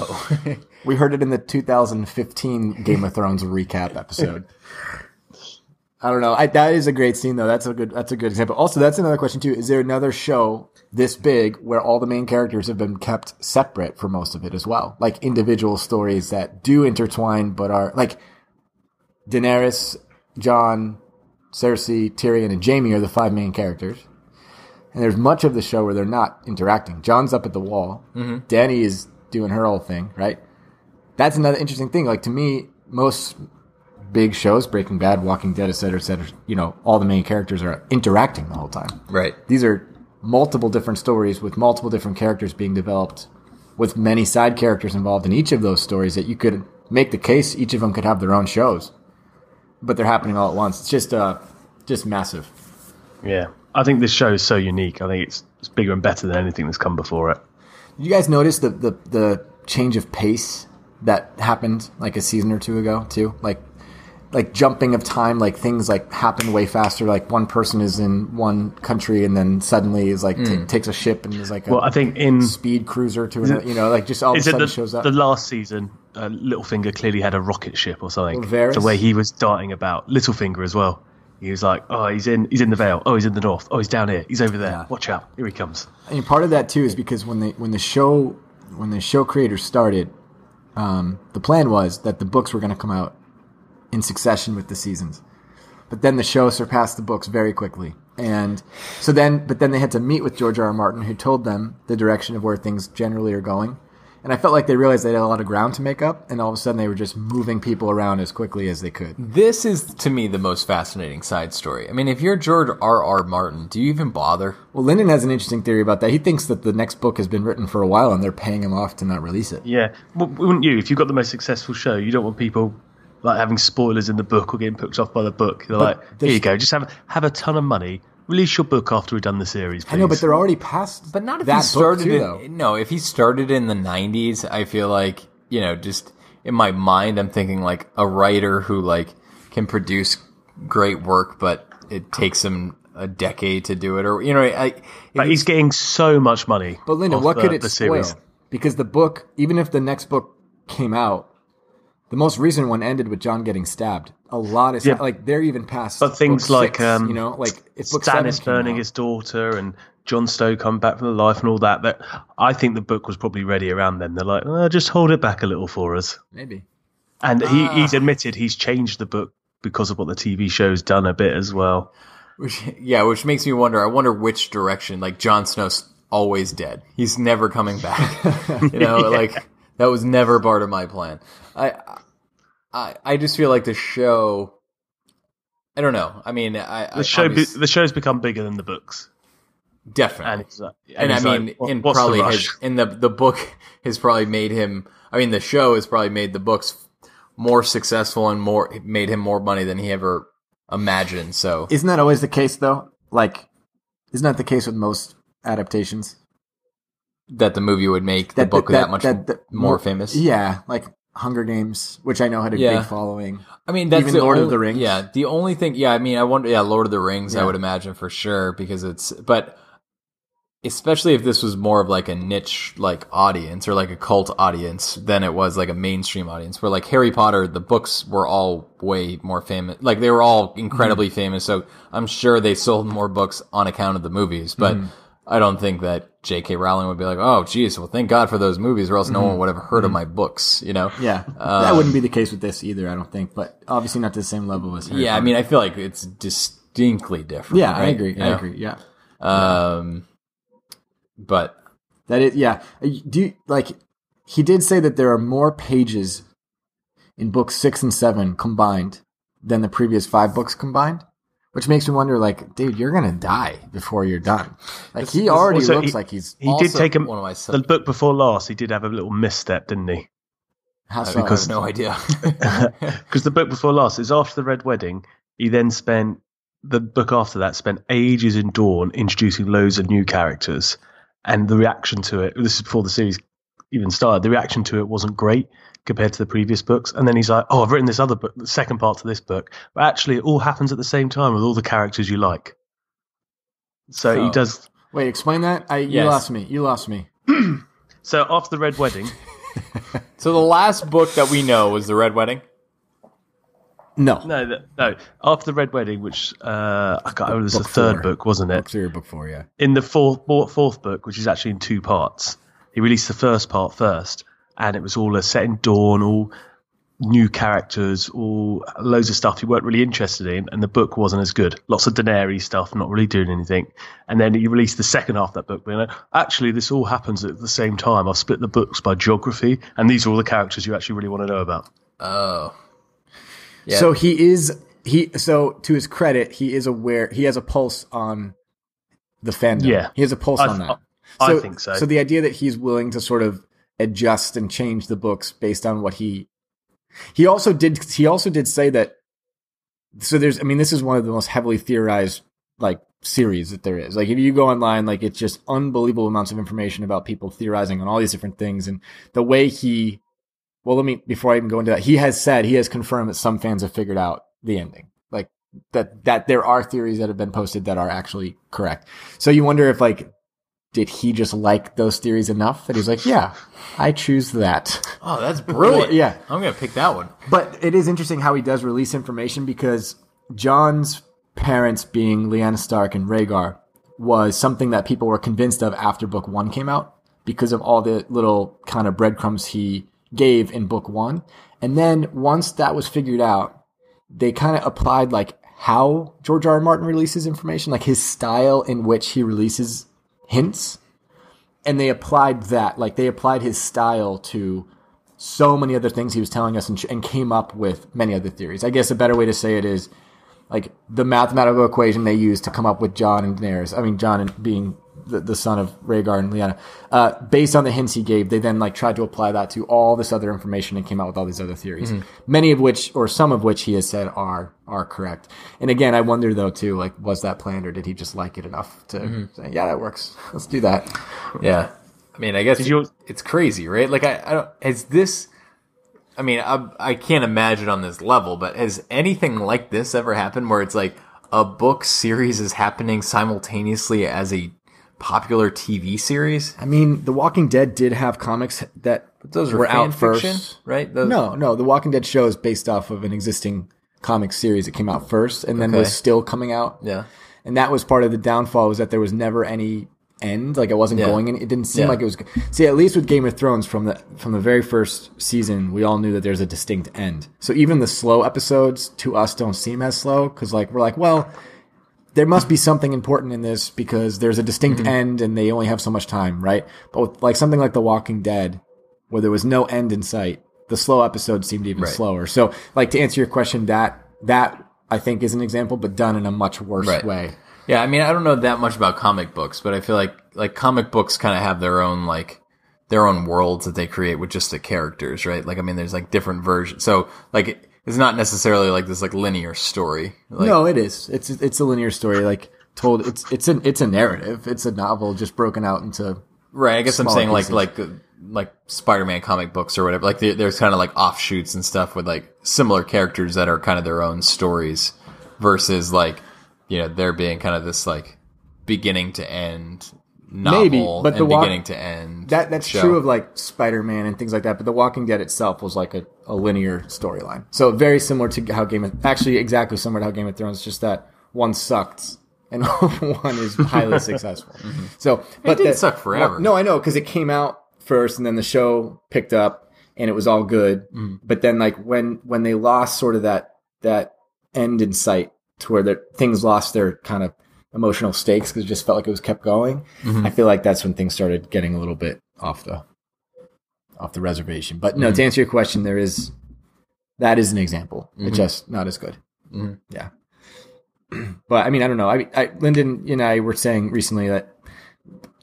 know. [laughs] We heard it in the 2015 Game of Thrones recap episode. I don't know. I, that is a great scene, though. That's a good. That's a good example. Also, that's another question too. Is there another show this big where all the main characters have been kept separate for most of it as well, like individual stories that do intertwine but are like Daenerys Jon, Cersei, Tyrion, and Jaime are the five main characters. And there's much of the show where they're not interacting. Jon's up at the wall. Mm-hmm. Dany is doing her old thing, right? That's another interesting thing. Like to me, most big shows, Breaking Bad, Walking Dead, et cetera, et cetera, you know, all the main characters are interacting the whole time. Right. These are multiple different stories with multiple different characters being developed, with many side characters involved in each of those stories that you could make the case each of them could have their own shows, but they're happening all at once. It's just uh, just massive. Yeah, I think this show is so unique. I think it's it's bigger and better than anything that's come before it. Did you guys notice the, the the change of pace that happened like a season or two ago too? Like like jumping of time, like things like happen way faster. Like one person is in one country and then suddenly is like ta- takes a ship and is like a Well, I think in speed cruiser to another. You know, like just all of a sudden the, shows up. the last season, uh, Littlefinger clearly had a rocket ship or something. The way he was darting about, Littlefinger as well. He was like, "Oh, he's in, he's in the Vale. Oh, he's in the north. Oh, he's down here. He's over there. Yeah. Watch out! Here he comes." I mean, part of that too is because when they when the show when the show creators started, um, the plan was that the books were going to come out in succession with the seasons, but then the show surpassed the books very quickly, and so then but then they had to meet with George R. R. Martin, who told them the direction of where things generally are going. And I felt like they realized they had a lot of ground to make up, and all of a sudden they were just moving people around as quickly as they could. This is to me the most fascinating side story. I mean, if you're George R. R. Martin, do you even bother? Well, Lyndon has an interesting theory about that. He thinks that the next book has been written for a while, and they're paying him off to not release it. Yeah, well, wouldn't you? If you've got the most successful show, you don't want people like having spoilers in the book or getting picked off by the book. They're like, "Here you go. Just have have a ton of money. Release your book after we've done the series." Please. I know, but they're already past. But not if that he started too, in, though. no, if he started in the '90s, I feel like you know, just in my mind, I'm thinking like a writer who like can produce great work, but it takes him a decade to do it, or you know, I. But he's getting so much money. But Linda, what the, could it the spoil? series. Because the book, even if the next book came out, the most recent one ended with Jon getting stabbed. A lot is Yeah. like they're even past. But things like six, um, you know, like seven Stannis burning his daughter and Jon Snow coming back from the life and all that. That I think the book was probably ready around then. They're like, oh, just hold it back a little for us. maybe. And he, Ah. he's admitted he's changed the book because of what the TV show's done a bit as well. Which, yeah, which makes me wonder. I wonder which direction. Like Jon Snow's always dead. He's never coming back. [laughs] you know, [laughs] like that was never part of my plan. I, I, I just feel like the show. I don't know. I mean, I The show, be, obvious- the show's become bigger than the books, definitely. and it's like, and I mean, like, what- in what's the probably rush? has in the the book [laughs] has probably made him. I mean, the show has probably made the books more successful and more made him more money than he ever imagined. So Isn't that always the case though? Like, isn't that the case with most adaptations? That the movie would make the book that, much that- more famous. Yeah, like Hunger Games, which I know had a Yeah. big following. I mean, that's Lord of the Rings? Yeah, the only thing. Yeah, I mean, I wonder. Yeah, Lord of the Rings. I would imagine for sure because it's. But especially if this was more of like a niche like audience or like a cult audience than it was like a mainstream audience. Where like Harry Potter, the books were all way more famous. Like they were all incredibly Mm-hmm. famous. So I'm sure they sold more books on account of the movies, but. Mm-hmm. I don't think that J.K. Rowling would be like, "Oh, geez, well, thank God for those movies, or else Mm-hmm. no one would have heard of my books." You know? Yeah, that wouldn't be the case with this either. I don't think, but obviously not to the same level as. Harry Yeah, I mean, I feel like it's distinctly different. yeah, I agree. You I know? agree. Yeah. Um, but That is, yeah. Uh, Do you, like he did say that there are more pages in books six and seven combined than the previous five books combined, which makes me wonder, like, dude, you're gonna die before you're done. Like he already also, looks he- like he's. He Also, did take a, one of my sub- the book before last. He did have a little misstep, didn't he? How uh, I so? have no idea. [laughs] [laughs] Because the book before last is after the Red Wedding. He then spent the book after that spent ages in Dorne introducing loads of new characters, and the reaction to it. This is before the series even started. The reaction to it wasn't great compared to the previous books. And then he's like, "Oh, I've written this other book, the second part to this book, but actually, it all happens at the same time with all the characters you like." So he does. Wait, explain that. I you lost me. You lost me. [clears throat] So after the Red Wedding, [laughs] so the last book that we know was the Red Wedding. No, no, th- no, after the Red Wedding, which uh, I got, it was the third four. book, wasn't it? book three or book four. Yeah. in the fourth fourth book, which is actually in two parts, he released the first part first, and it was all a set in Dorne, all new characters all loads of stuff you weren't really interested in, and the book wasn't as good. Lots of Daenerys stuff, not really doing anything. And then he released the second half of that book, being like, actually, this all happens at the same time. I've split the books by geography, and these are all the characters you actually really want to know about. Oh. Yeah. So he is he. So to his credit, he is aware. He has a pulse on the fandom. Yeah. he has a pulse I- on that. I think so. So the idea that he's willing to sort of adjust and change the books based on what he he also did he also did say that so there's I mean this is one of the most heavily theorized like series that there is. Like if you go online like it's just unbelievable amounts of information about people theorizing on all these different things and the way he well let me before I even go into that he has said he has confirmed that some fans have figured out the ending. Like that that there are theories that have been posted that are actually correct. So you wonder if like did he just like those theories enough that he's like, yeah, I choose that. Oh, that's brilliant. Yeah. I'm going to pick that one. But it is interesting how he does release information because Jon's parents being Lyanna Stark and Rhaegar was something that people were convinced of after book one came out because of all the little kind of breadcrumbs he gave in book one. And then once that was figured out, they kind of applied like how George R. R. Martin releases information, like his style in which he releases hints. And they applied that, like they applied his style to so many other things he was telling us and, and came up with many other theories. I guess a better way to say it is like the mathematical equation they used to come up with Jon and Daenerys. I mean, Jon and being the, the son of Rhaegar and Lyanna. Uh, based on the hints he gave, they then like tried to apply that to all this other information and came out with all these other theories. Many of which, or some of which, he has said are are correct. And again, I wonder though too, like was that planned or did he just like it enough to say, yeah, that works. Let's do that. Yeah. I mean, I guess you- it's crazy, right? Like, I, I don't, has this, I mean, I, I can't imagine on this level, but has anything like this ever happened where it's like a book series is happening simultaneously as a popular TV series? I mean, The Walking Dead did have comics that Those were, out fiction, first. right? Those, No, no. The Walking Dead show is based off of an existing comic series that came out first and then Okay. was still coming out. Yeah. And that was part of the downfall was that there was never any end. Like it wasn't Yeah. going in. It didn't seem Yeah. like it was. See, at least with Game of Thrones from the from the very first season, we all knew that there's a distinct end. So even the slow episodes to us don't seem as slow because like we're like, well, there must be something important in this because there's a distinct Mm-hmm. end and they only have so much time, right? But with like something like The Walking Dead, where there was no end in sight, the slow episodes seemed even Right. slower. So, like to answer your question, that that I think is an example, but done in a much worse Right. way. Yeah, I mean, I don't know that much about comic books, but I feel like like comic books kind of have their own like their own worlds that they create with just the characters, right? Like, I mean, there's like different versions. So, like, it's not necessarily like this like linear story. Like, no, it is. It's it's a linear story, like told. It's it's an it's a narrative. It's a novel just broken out into. right? I guess I'm saying like pieces. like uh, like Spider-Man comic books or whatever. Like, there's kind of like offshoots and stuff with like similar characters that are kind of their own stories, versus like you know there being kind of this like beginning to end novel Maybe, but the walk- beginning to end That that's show. true of like Spider Man and things like that. But The Walking Dead itself was like a, a linear storyline. So very similar to how Game of actually exactly similar to how Game of Thrones. Just that one sucked and [laughs] one is highly [laughs] successful. So, but didn't that- suck forever. well, no, I know because it came out first, and then the show picked up, and it was all good. Mm-hmm. But then, like when when they lost sort of that that end in sight, to where the things lost their kind of emotional stakes because it just felt like it was kept going. Mm-hmm. I feel like that's when things started getting a little bit off the off the reservation. But no, Mm-hmm. to answer your question, there is that is an example. Mm-hmm. It's just not as good. Yeah. [clears throat] But I mean, I don't know. I, I, Lyndon and I were saying recently that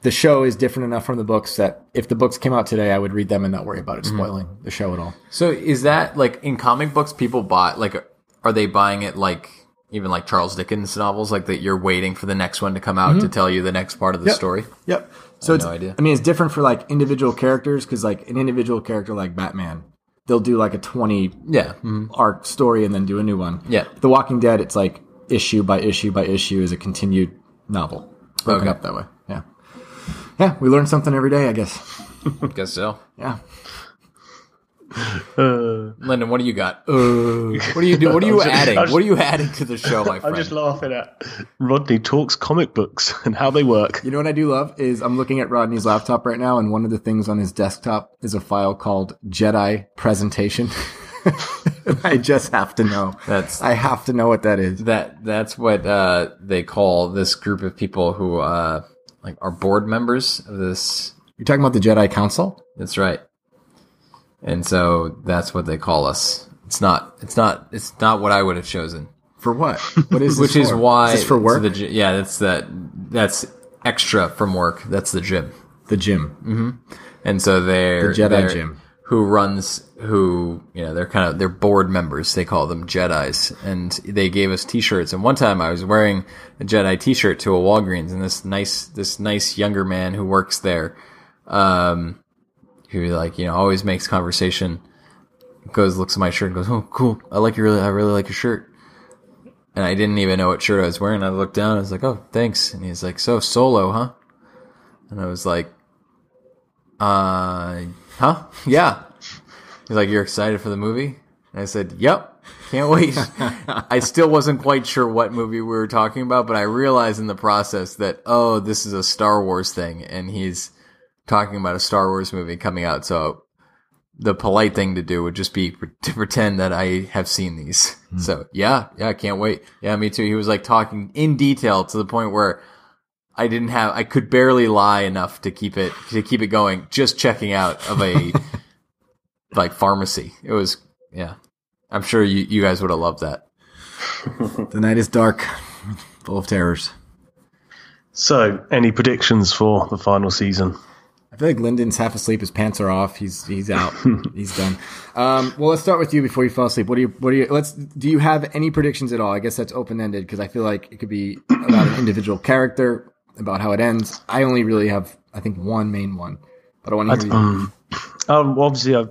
the show is different enough from the books that if the books came out today, I would read them and not worry about it Mm-hmm. spoiling the show at all. So is that like in comic books? People buy like, are they buying it like even like Charles Dickens novels? Like that you're waiting for the next one to come out to tell you the next part of the Yep. story. Yep. So it's, no idea. I mean, it's different for like individual characters because like an individual character like Batman, they'll do like a 20 Yeah. Mhm. arc story and then do a new one. Yeah. The Walking Dead, it's like issue by issue by issue is a continued novel broken Okay. up that way. Yeah. Yeah. We learn something every day, I guess. [laughs] Guess so. Yeah. [laughs] Lyndon, what do you got? Uh, [laughs] what do you do? What are you [laughs] just- adding? Just- what are you adding to the show, my friend? I'm just laughing at Rodney talks comic books and how they work. You know what I do love is I'm looking at Rodney's laptop right now, and one of the things on his desktop is a file called Jedi Presentation. I just have to know. That's- I have to know what that is. that that's what uh, they call this group of people who uh, like are board members of this. You're talking about the Jedi Council? That's right. And so that's what they call us. It's not. It's not. It's not what I would have chosen. For what? What is [laughs] Which is for? why Is for work? the yeah, that's that. That's extra from work. That's the gym. the gym. And so they're The Jedi they're- gym. Who runs? Who you know? They're kind of they're board members. They call them Jedi's, and they gave us T-shirts. And one time, I was wearing a Jedi T-shirt to a Walgreens, and this nice this nice younger man who works there, um, who like you know always makes conversation, goes looks at my shirt and goes, "Oh, cool! I like your really I really like your shirt." And I didn't even know what shirt I was wearing. I looked down. I was like, "Oh, thanks." And he's like, "So solo, huh?" And I was like, uh, huh? [laughs] Yeah. He's like, you're excited for the movie? And I said, yep. Can't wait. [laughs] I still wasn't quite sure what movie we were talking about, but I realized in the process that, oh, this is a Star Wars thing, and he's talking about a Star Wars movie coming out. So the polite thing to do would just be to pretend that I have seen these. Hmm. So yeah, yeah, I can't wait. Yeah, me too. He was like talking in detail to the point where I didn't have, I could barely lie enough to keep it, to keep it going, just checking out of a, [laughs] like pharmacy. It was, yeah. I'm sure you, you guys would have loved that. [laughs] The night is dark, full of terrors. So, any predictions for the final season? I feel like Lyndon's half asleep. His pants are off. He's he's out. [laughs] he's done. Um, well, let's start with you before you fall asleep. What do you what do you let's do you have any predictions at all? I guess that's open ended because I feel like it could be about an individual character, about how it ends. I only really have I think one main one, but I want to hear you. Um, obviously, I've,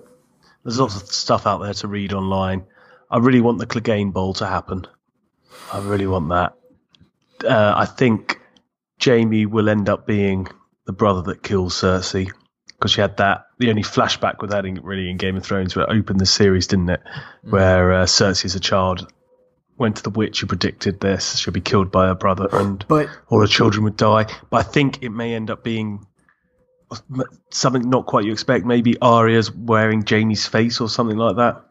there's lots of stuff out there to read online. I really want the Clegane Bowl to happen. I really want that. Uh, I think Jaime will end up being the brother that kills Cersei because she had that. The only flashback with that in, really in Game of Thrones where it opened the series, didn't it? Where uh, Cersei, as a child, went to the witch who predicted this. She'll be killed by her brother, and But all her children would die. But I think it may end up being something not quite you expect. Maybe Arya's wearing Jaime's face or something like that.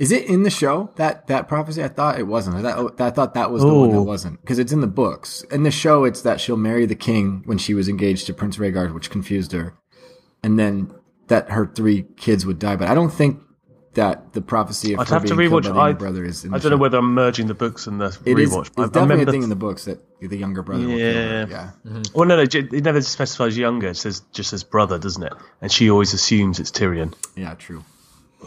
Is it in the show that that prophecy? I thought it wasn't. I thought, I thought that was the one that wasn't because it's in the books. In the show, it's that she'll marry the king when she was engaged to Prince Rhaegar, which confused her, and then that her three kids would die. But I don't think that the prophecy of I'd her have to being killed rewatch. by the I, brother is. In I don't know whether I'm merging the books and the It is. rewatch. It's but I definitely remember a thing in the books that the younger brother will kill Yeah. her. Yeah. Mm-hmm. Well, no, no, it never specifies younger. It says just says brother, doesn't it? And she always assumes it's Tyrion. Yeah, true.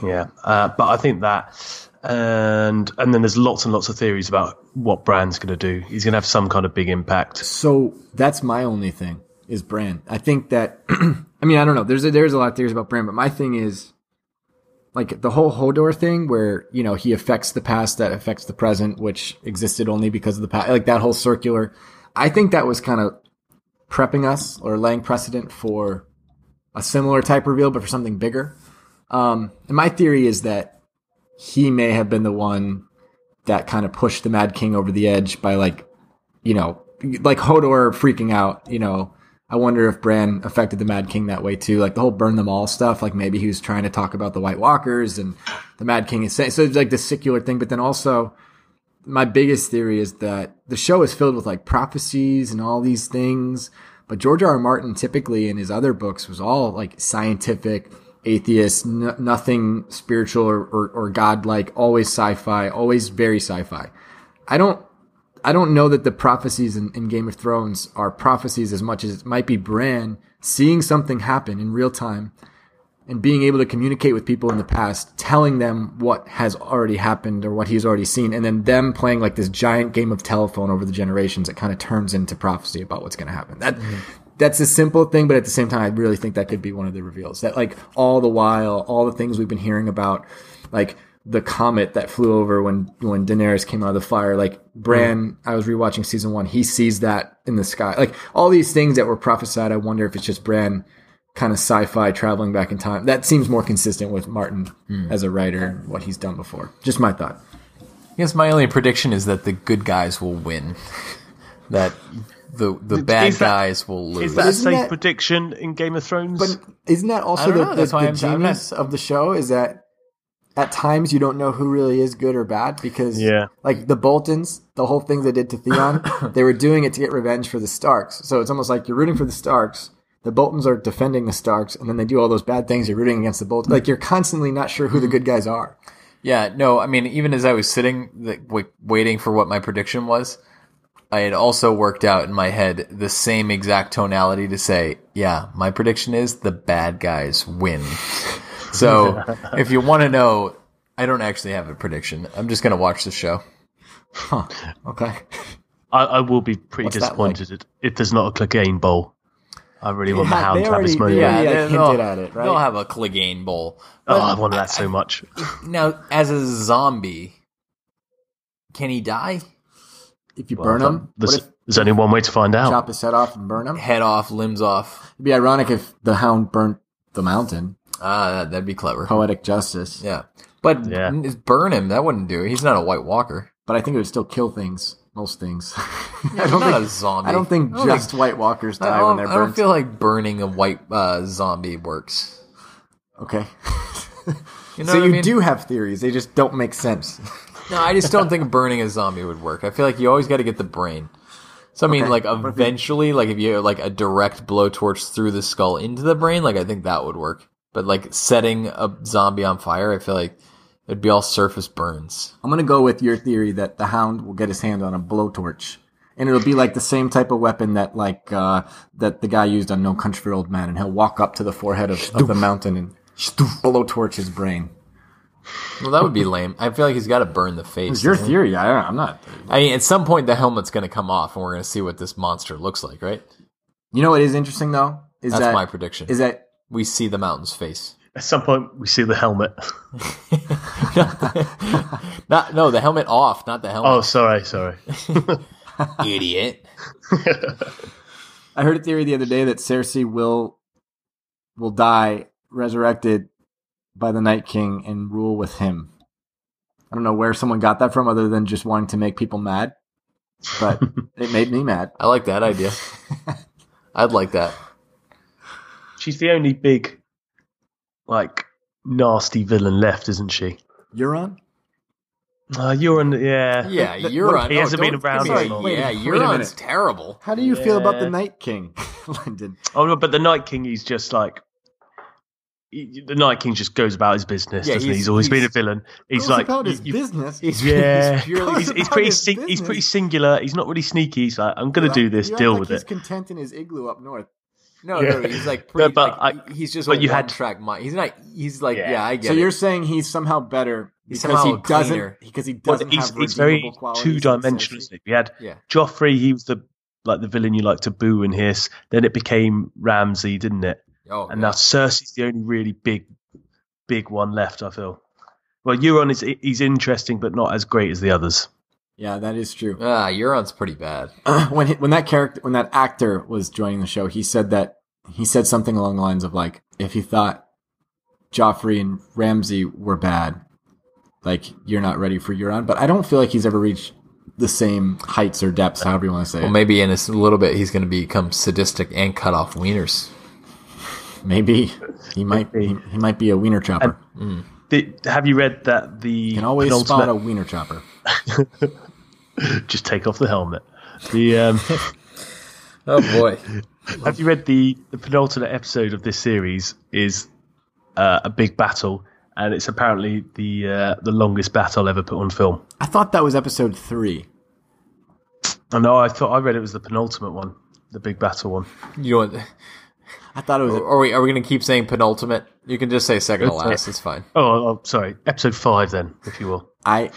Yeah, uh, but I think that, and and then there's lots and lots of theories about what Bran's going to do. He's going to have some kind of big impact. So that's my only thing is Bran. I think that [clears throat] I mean I don't know. There's a, there's a lot of theories about Brand, but my thing is like the whole Hodor thing where you know he affects the past that affects the present, which existed only because of the past. Like that whole circular. I think that was kind of prepping us or laying precedent for a similar type reveal, but for something bigger. Um, and my theory is that he may have been the one that kind of pushed the Mad King over the edge by like you know, like Hodor freaking out, you know, I wonder if Bran affected the Mad King that way too. Like the whole burn them all stuff, like maybe he was trying to talk about the White Walkers and the Mad King is saying, so it's like the secular thing. But then also my biggest theory is that the show is filled with like prophecies and all these things. But George R. R. Martin typically in his other books was all like scientific, atheist, n- nothing spiritual or, or, or godlike, always sci-fi, always very sci-fi. I don't I don't know that the prophecies in, in Game of Thrones are prophecies as much as it might be Bran seeing something happen in real time and being able to communicate with people in the past, telling them what has already happened or what he's already seen, and then them playing like this giant game of telephone over the generations that kind of turns into prophecy about what's going to happen. That mm-hmm. That's a simple thing, but at the same time, I really think that could be one of the reveals. That like all the while, all the things we've been hearing about, like the comet that flew over when when Daenerys came out of the fire. Like Bran, mm-hmm. I was rewatching season one. He sees that in the sky. Like all these things that were prophesied. I wonder if it's just Bran, kind of sci-fi traveling back in time. That seems more consistent with Martin mm. as a writer and what he's done before. Just my thought. I guess my only prediction is that the good guys will win. [laughs] that the the bad Is that- guys will lose. Is that a safe that- prediction in Game of Thrones? But isn't that also the, know. the, the I'm- I'm not- genius of the show? Is that at times you don't know who really is good or bad because Yeah. like the Boltons, the whole thing they did to Theon, [coughs] they were doing it to get revenge for the Starks. So it's almost like you're rooting for the Starks. The Boltons are defending the Starks, and then they do all those bad things. You're rooting against the Boltons. Like you're constantly not sure who the mm-hmm. good guys are. Yeah, no, I mean, even as I was sitting, like, wait, waiting for what my prediction was, I had also worked out in my head the same exact tonality to say, yeah, my prediction is the bad guys win. [laughs] So if you want to know, I don't actually have a prediction. I'm just going to watch the show. Okay. I, I will be pretty What's disappointed if, if there's not a Clegane bowl. I really want the had- hound they to have his already- moment. Yeah, already, they- hinted at it, right? They'll have a Clegane bowl. Oh, I wanted that so much. Now, as a zombie, can he die? If you burn them, what There's, if there's only one way to find out. chop his head off and burn him? Head off, limbs off. It'd be ironic if the hound burnt the mountain. Ah, that'd be clever. Poetic justice. Yeah. But Yeah. burn him, that wouldn't do it. He's not a White Walker. But I think it would still kill things. Most things. [laughs] Yeah, I don't not think a zombie. I don't think I don't just think- White Walkers die when they're burned. I don't feel like burning a white uh, zombie works. okay. [laughs] You know so what I you mean? do have theories. They just don't make sense. [laughs] No, I just don't think burning a zombie would work. I feel like you always got to get the brain. So I mean, Okay. like What if you- eventually, like if you like a direct blowtorch through the skull into the brain, like I think that would work. But like setting a zombie on fire, I feel like it'd be all surface burns. I'm gonna go with your theory that the hound will get his hand on a blowtorch. And it'll be like the same type of weapon that like uh, that the guy used on No Country for Old Men, and he'll walk up to the forehead of, of the mountain and blowtorch his brain. Well, that would be lame. I feel like he's got to burn the face. It's your theory. I, I'm not. I mean, at some point the helmet's going to come off, and we're going to see what this monster looks like, right? You know what is interesting though is That's that my prediction. is that we see the mountain's face. At some point, we see the helmet. [laughs] not no, the helmet off, not the helmet. Oh, sorry, sorry. [laughs] idiot! [laughs] I heard a theory the other day that Cersei will will die resurrected by the Night King and rule with him. I don't know where someone got that from, other than just wanting to make people mad, but [laughs] it made me mad. I like that idea. [laughs] I'd like that. She's the only big, like, nasty villain left, isn't she? Euron? Uh, you're yeah. Yeah, Th- you're what- on. he hasn't no, been around give me as a- long. Yeah, Wait a Euron's terrible. How do you feel about the Night King, [laughs] Lyndon? Oh, no, but the Night King, he's just like. He- The Night King just goes about his business, Yeah, doesn't he? he's- He's always been a villain. He's like, about his you- you- business. He's, yeah, he's purely. he's, he's pretty his sing- he's pretty singular. He's not really sneaky. He's like, I'm gonna You do this, you deal like with he's it. content in his igloo up north. no, Yeah. no, he's like [laughs] pretty. but like, he's just but a you one had- track mind. He's not. He's like, yeah, Yeah. I get So it. you're saying he's somehow better He's because somehow he doesn't cleaner. because he doesn't he's, have he's very two dimensional. We had Yeah. Joffrey. He was the like the villain you like to boo and hiss. Then it became Ramsay, didn't it? Oh, And yeah. now Cersei's the only really big, big one left. I feel. Well, Euron is he's interesting, but not as great as the others. Yeah, that is true. ah, Euron's pretty bad. [clears throat] when he, when that character when that actor was joining the show, he said that he said something along the lines of like, if you thought Joffrey and Ramsay were bad, like you're not ready for Euron. But I don't feel like he's ever reached the same heights or depths, however you want to say Well, it. maybe in a little bit he's going to become sadistic and cut off wieners. Maybe he might he, he might be a wiener chopper. Did, have you read that the You can always spot a wiener chopper. [laughs] just take off the helmet? The um, [laughs] Oh boy. have you read the the penultimate episode of this series is uh, a big battle, and it's apparently the uh, the longest battle ever put on film. I thought that was episode three. I know. I thought I read it was the penultimate one, the big battle one. You know what? I thought it was. Are we are we going to keep saying penultimate? You can just say second to uh, last. It's fine. Oh, oh, sorry, episode five then, if you will. I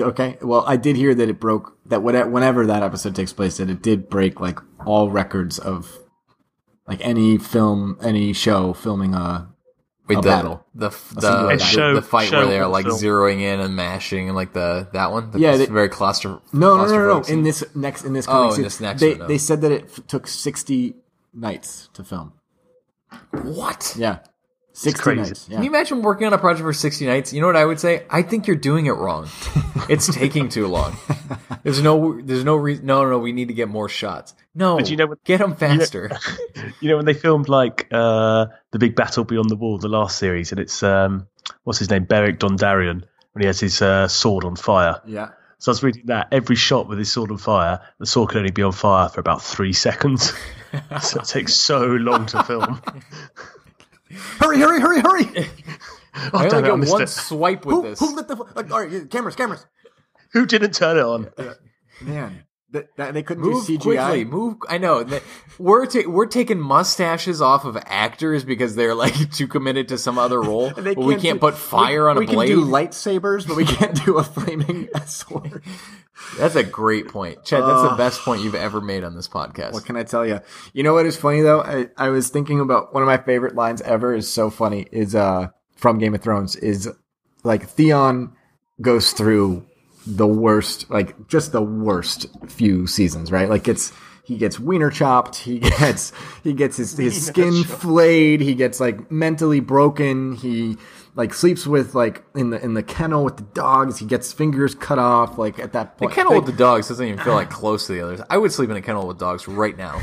okay. Well, I did hear that it broke that whate- whenever that episode takes place, that it did break like all records of like any film, any show filming a Wait, a the, battle. The single the. Show- the fight show where they're like film? zeroing in and mashing and like the that one. The, Yeah, they- very claustro. No, no, no, no, no. In this next, in this, Oh, in this next they one, no. they said that it f- took sixty nights to film. what? Yeah, sixty crazy. nights. Yeah. Can you imagine working on a project for 60 nights? You know what I would say? I think you're doing it wrong. [laughs] it's taking too long. There's no, there's no reason. No, no, no. We need to get more shots. No, But you know what- get them [laughs] faster. You know when they filmed like uh, the big battle beyond the wall, the last series, and it's um, what's his name, Beric Dondarrion, when he has his uh, sword on fire. Yeah. So I was reading that every shot with his sword on fire, the sword can only be on fire for about three seconds. [laughs] [laughs] so it takes so long to film. [laughs] Hurry, hurry, hurry, hurry! [laughs] Oh, I Oh, only damn it, I get missed one it. swipe with who, this. who lit the? Like, all right, cameras, cameras. Who didn't turn it on? Man, that, that, they couldn't Move do CGI. quickly, move. I know that we're ta- we're taking mustaches off of actors because they're like [laughs] too committed to some other role. [laughs] But we can't do- put fire we, on a we blade. can do lightsabers, but we can't do a flaming [laughs] sword. That's a great point, Chad. That's the best point you've ever made on this podcast. What can I tell you? You know what is funny though? I, I was thinking about one of my favorite lines ever is so funny is uh from Game of Thrones is like Theon goes through the worst like just the worst few seasons, right? Like it's he gets wiener chopped, he [laughs] gets he gets his his skin flayed, he gets like mentally broken, he like sleeps with like in the in the kennel with the dogs, he gets fingers cut off like at that the point. kennel like, with the dogs doesn't even feel like [laughs] close to the others. I would sleep in a kennel with dogs right now.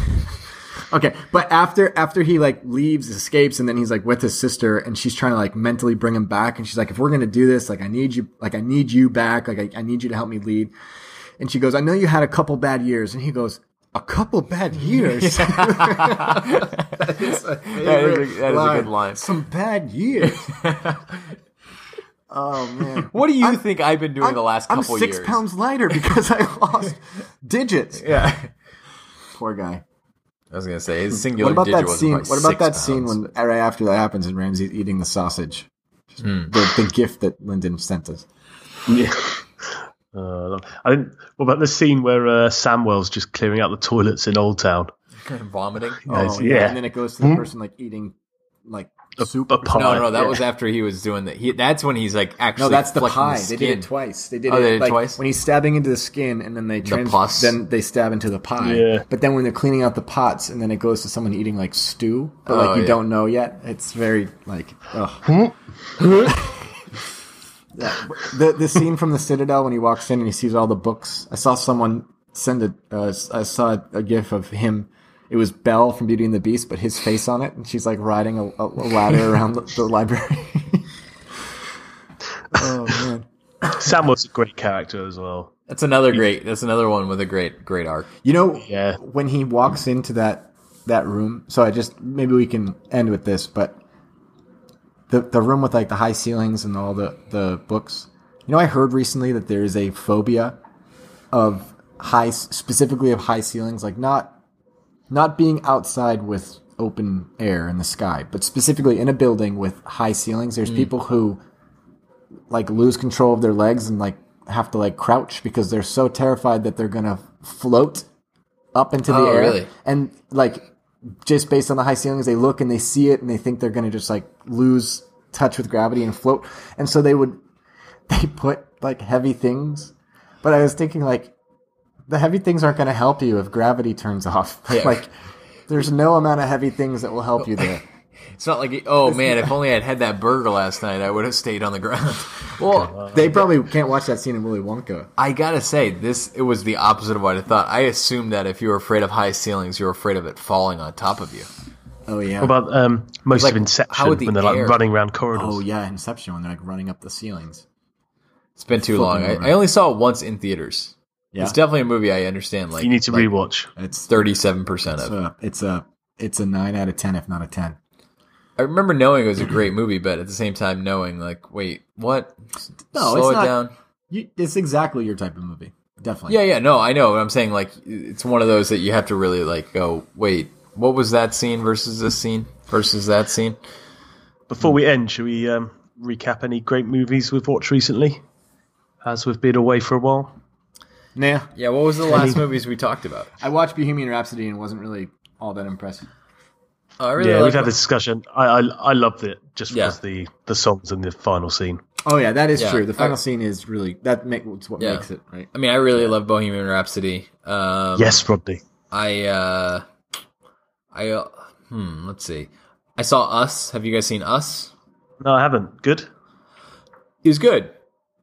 Okay, but after after he like leaves, escapes, and then he's like with his sister, and she's trying to like mentally bring him back, and she's like, "If we're gonna do this, like I need you, like I need you back, like I, I need you to help me lead." And she goes, "I know you had a couple bad years," and he goes, "A couple bad [laughs] years." [laughs] that is a, [laughs] That is a- that is a good line. Some bad years. oh man, What do you think I've been doing I'm, the last I'm six years? pounds lighter because I lost digits. Yeah. Poor guy. I was gonna say his singular What about that scene? like What about six that scene when right after that happens and Ramsay's eating the sausage? Just The, the gift that Lyndon sent us. [laughs] Yeah. Uh, I didn't, what about the scene where uh, Samwell's just clearing out the toilets in Old Town? [laughs] vomiting? Oh, yeah. And then it goes to the person like eating like soup. A or pie. No, no, that Yeah. was after he was doing that. He, that's when he's like actually. No, that's the flecking pie. The they did it twice. They did Oh, it they did it like twice? when he's stabbing into the skin, and then they trans- pus? then they stab into the pie. Yeah. But then when they're cleaning out the pots, and then it goes to someone eating like stew, but like Oh, you yeah. don't know yet. It's very like. Ugh. [laughs] The the scene from the Citadel when he walks in and he sees all the books. I saw someone send a. Uh, I saw a gif of him. It was Belle from Beauty and the Beast, but his face on it, and she's like riding a, a ladder [laughs] around the, the library. [laughs] oh man! Samwell's a great character as well. That's another great. That's another one with a great, great arc. You know, Yeah. when he walks into that that room. So I just maybe we can end with this, but the the room with like the high ceilings and all the the books. You know, I heard recently that there is a phobia of high, specifically of high ceilings, like not not being outside with open air in the sky, but specifically in a building with high ceilings. There's mm. people who like lose control of their legs and like have to like crouch because they're so terrified that they're gonna float up into the Oh, air really? and like just based on the high ceilings they look and they see it and they think they're gonna just like lose touch with gravity and float and so they would [laughs] they put like heavy things but i was thinking like the heavy things aren't gonna help you if gravity turns off [laughs] Yeah. like there's no amount of heavy things that will help you there [laughs] It's not like, oh man, if only I'd had that burger last night, I would have stayed on the ground. [laughs] Well, they probably can't watch that scene in willy wonka I gotta say, this it was the opposite of what I thought. I assumed that if you were afraid of high ceilings, you were afraid of it falling on top of you. oh yeah What about um, most Like, of Inception how would the when they're air- like running around corridors? oh yeah inception when they're like running up the ceilings It's been too long. I, I only saw it once in theaters. Yeah It's definitely a movie I understand. Like you need to like rewatch. it's thirty-seven percent it's of. a it's a it's a nine out of ten if not a ten I remember knowing it was a [clears throat] great movie, but at the same time knowing, like, wait, what? No, Slow it's it not- down. you, it's exactly your type of movie definitely Yeah, yeah, no, I know. But I'm saying like it's one of those that you have to really like go. Wait, what was that scene versus this scene versus that scene? Before we end, should we um, recap any great movies we've watched recently? As we've been away for a while. Nah Yeah, what was the last movies we talked about? i watched bohemian rhapsody and wasn't really all that impressed Oh, I really Yeah, like we've had this discussion. I I, I loved it just Yeah. because the the songs in the final scene. oh yeah that is Yeah, true the final I- scene is really that makes what Yeah. makes it right I mean, I really love Bohemian Rhapsody. Um, yes, Rodney. I uh, I uh, hmm. Let's see. I saw Us. Have you guys seen Us? No, I haven't. Good. It was good.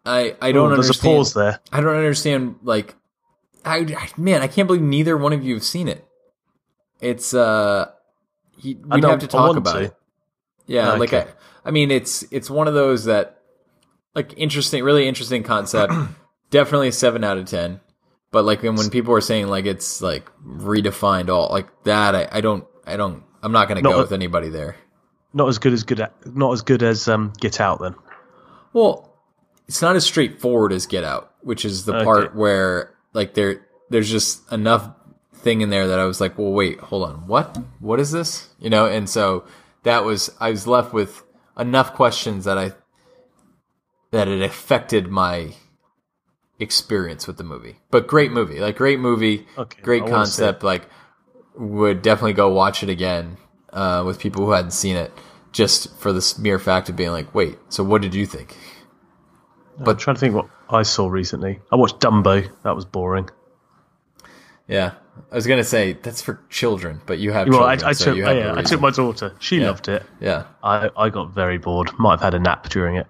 I I don't Oh, there's a understand. pause there. I don't understand. Like, I, I man, I can't believe neither one of you have seen it. It's uh, he, we'd have to talk about to. it. Yeah, like Okay. I, I mean, it's it's one of those that like interesting, really interesting concept. [clears throat] Definitely a seven out of ten. But like when when people are saying like it's like redefined all like that, I, I don't, I don't, I'm not gonna Not go a- with anybody there. Not as good as good. At, not as good as um, Get Out. Then Well, it's not as straightforward as Get Out, which is the Okay. part where like there there's just enough thing in there that I was like, well, wait, hold on, what? What is this? You know, and so that was I was left with enough questions that I that it affected my experience with the movie. But great movie, like great movie, Okay, great I concept. Like would definitely go watch it again uh, with people who hadn't seen it, just for this mere fact of being like, wait, so what did you think? But I'm trying to think what I saw recently. I watched Dumbo. That was boring. Yeah, I was gonna say that's for children, but you have Well, I, children, I so took yeah, a I took my daughter. She loved it. yeah. I, I got very bored. Might have had a nap during it.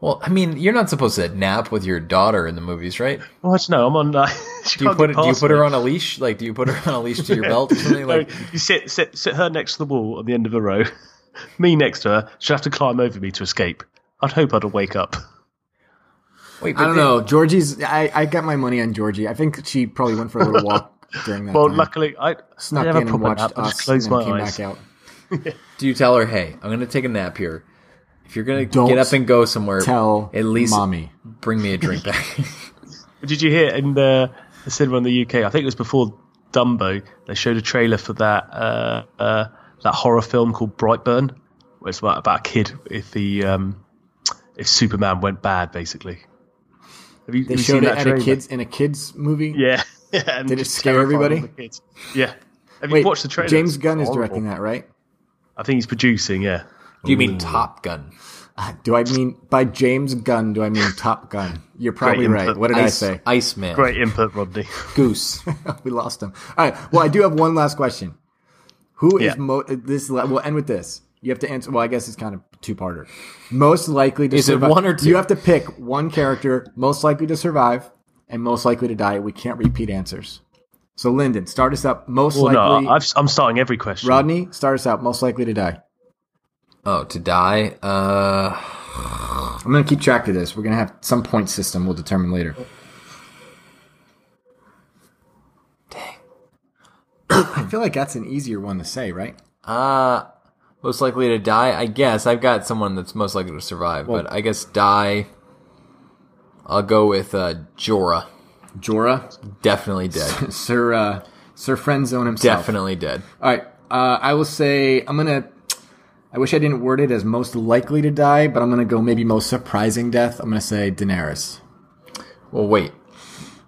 Well, I mean, you're not supposed to nap with your daughter in the movies, right? Well, I don't know. I'm on. [laughs] Uh, Do you put do you put me. her on a leash? Like, do you put her on a leash to your belt or [laughs] something? No, Like, you sit, sit, sit her next to the wall at the end of the row. [laughs] Me next to her. She'll have to climb over me to escape. I'd hope I'd wake up. Wait, I don't know. Georgie's. I, I got my money on Georgie. I think she probably went for a little walk [laughs] during that Well, time. luckily, I, Snuck I in and watched nap. I us just and my came eyes. back out. [laughs] Do you tell her, hey, I'm gonna take a nap here. If you're gonna get up and go somewhere, Tell at least mommy. bring me a drink [laughs] back. Did you hear in the, the cinema in the UK? I think it was before Dumbo. They showed a trailer for that uh, uh, that horror film called Brightburn, where it's about, about a kid if the um, if Superman went bad, basically. Have you, They have you showed seen it that at a kids in a kids movie. Yeah. [laughs] yeah and Did it scare everybody? the kids. Yeah. Have Wait, you watched the trailer? James It's Gunn is directing that, right? I think he's producing. Yeah. do you mean Top Gun? Uh, do I mean by James Gunn? Do I mean Top Gun? You're probably right. What did Ice, I say? Iceman. Great input, Rodney. [laughs] Goose. [laughs] we lost him. All right. Well, I do have one last question. Who is Yeah. mo- this? We'll end with this. You have to answer. Well, I guess it's kind of two parter. Most likely to Is it one or two? You have to pick one character most likely to survive and most likely to die. We can't repeat answers. So, Lyndon, start us up. Most Well, likely. no, I've, I'm starting every question. Rodney, start us out. Most likely to die. Oh, to die? Uh, I'm going to keep track of this. We're going to have some point system. We'll determine later. Dang. I feel like that's an easier one to say, right? uh, most likely to die? I guess. I've got someone that's most likely to survive, but I guess die. I'll go with uh, Jorah. Jorah, Definitely dead. [laughs] Sir, uh, Sir Friendzone himself. Definitely dead. All right. Uh, I will say I'm gonna. I wish I didn't word it as most likely to die, but I'm gonna go maybe most surprising death. I'm gonna say Daenerys. Well, wait.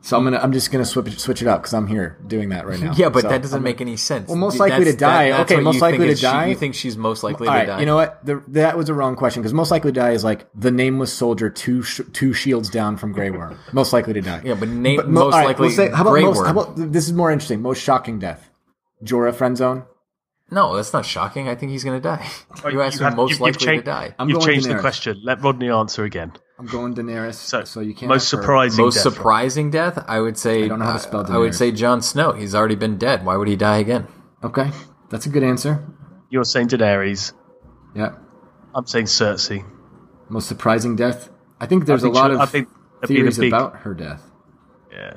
So I'm gonna. I'm just gonna switch switch it up because I'm here doing that right now. [laughs] Yeah, but So that doesn't I'm- make any sense. Well, most That's- likely to die. that's Okay, most likely to is she- die. you think she's most likely All to right. die? You know what? The, that was a wrong question because most likely to die is like the nameless soldier two sh- two shields down from Grey Worm. most likely to die. Yeah, but name mo- most all right, likely we'll say, how about Grey most? Worm. How about this is more interesting. Most shocking death. Jorah friend zone. No, that's not shocking. I think he's going to die. Oh, [laughs] you asked You have- him most you've- you've likely changed- to die. I'm You've going changed the question. Let Rodney answer again. I'm going Daenerys. So, So, you can't. most surprising Most death. surprising death, I would say. I don't know how to uh, spell I would say Jon Snow. He's already been dead. Why would he die again? Okay, that's a good answer. You're saying Daenerys. Yeah. I'm saying Cersei. Most surprising death. I think there's think a lot of I think that'd be the theories big- about her death. Yeah.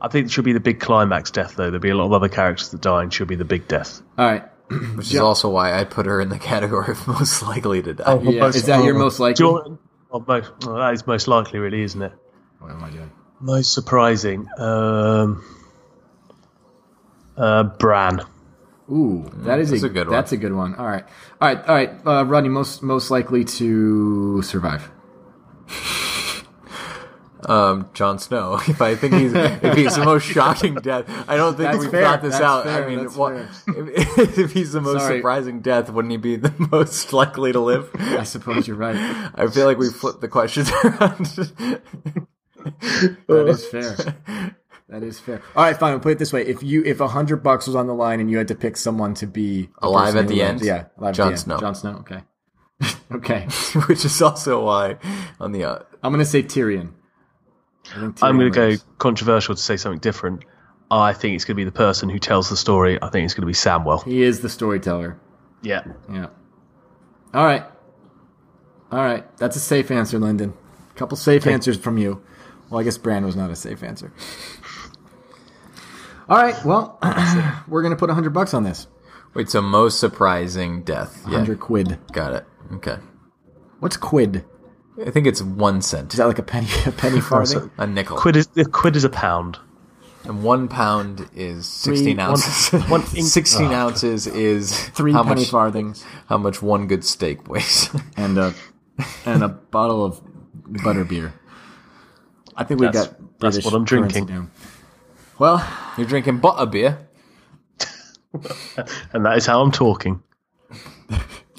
I think it should be the big climax death, though. There'll be a lot of other characters that die, and she'll be the big death. All right. Which [clears throat] is also why I put her in the [laughs] category of most likely to die. Oh, yeah, is that your most likely? Jordan, well, most, well, that is most likely, really, isn't it? What am I doing? Most surprising. Um, uh, Bran. Ooh, that is that's a, a good one. That's a good one. All right, all right, all right. Uh, Rodney, most most likely to survive. [laughs] Um, Jon Snow. [laughs] If I think he's if he's the most shocking [laughs] death, I don't think That's we've fair, got this that's out. fair, I mean, what, [laughs] if, if he's the most Sorry. surprising death, wouldn't he be the most likely to live? I suppose you're right. I feel like we flipped the questions around. That is fair. That is fair. All right, fine. We'll put it this way: if you if a hundred bucks was on the line and you had to pick someone to be Alive at the end? yeah, alive Jon at the end. Snow. Jon Snow. Okay. okay. Which is also why on the uh, I'm gonna say Tyrion. I think I'm going to go controversial to say something different. I think it's going to be the person who tells the story. I think it's going to be Samwell. He is the storyteller. Yeah. Yeah. All right. All right. That's a safe answer, Lyndon. A couple safe answers from you. Well, I guess Bran was not a safe answer. All right. Well, [clears throat] we're gonna put a hundred bucks on this. Wait, so most surprising death. Yeah, Hundred quid. got it. Okay. What's quid? I think it's one cent. Is that like a penny? A penny [laughs] farthing? A nickel. Quid is a quid is a pound. And one pound is 16 ounces. one- one ink- [laughs] 16 ounces is Three how penny much, farthings how much one good steak weighs. [laughs] and a and a bottle of butter beer. I think we That's- got that's what I'm drinking. down. Well, You're drinking butter beer. And that is how I'm talking.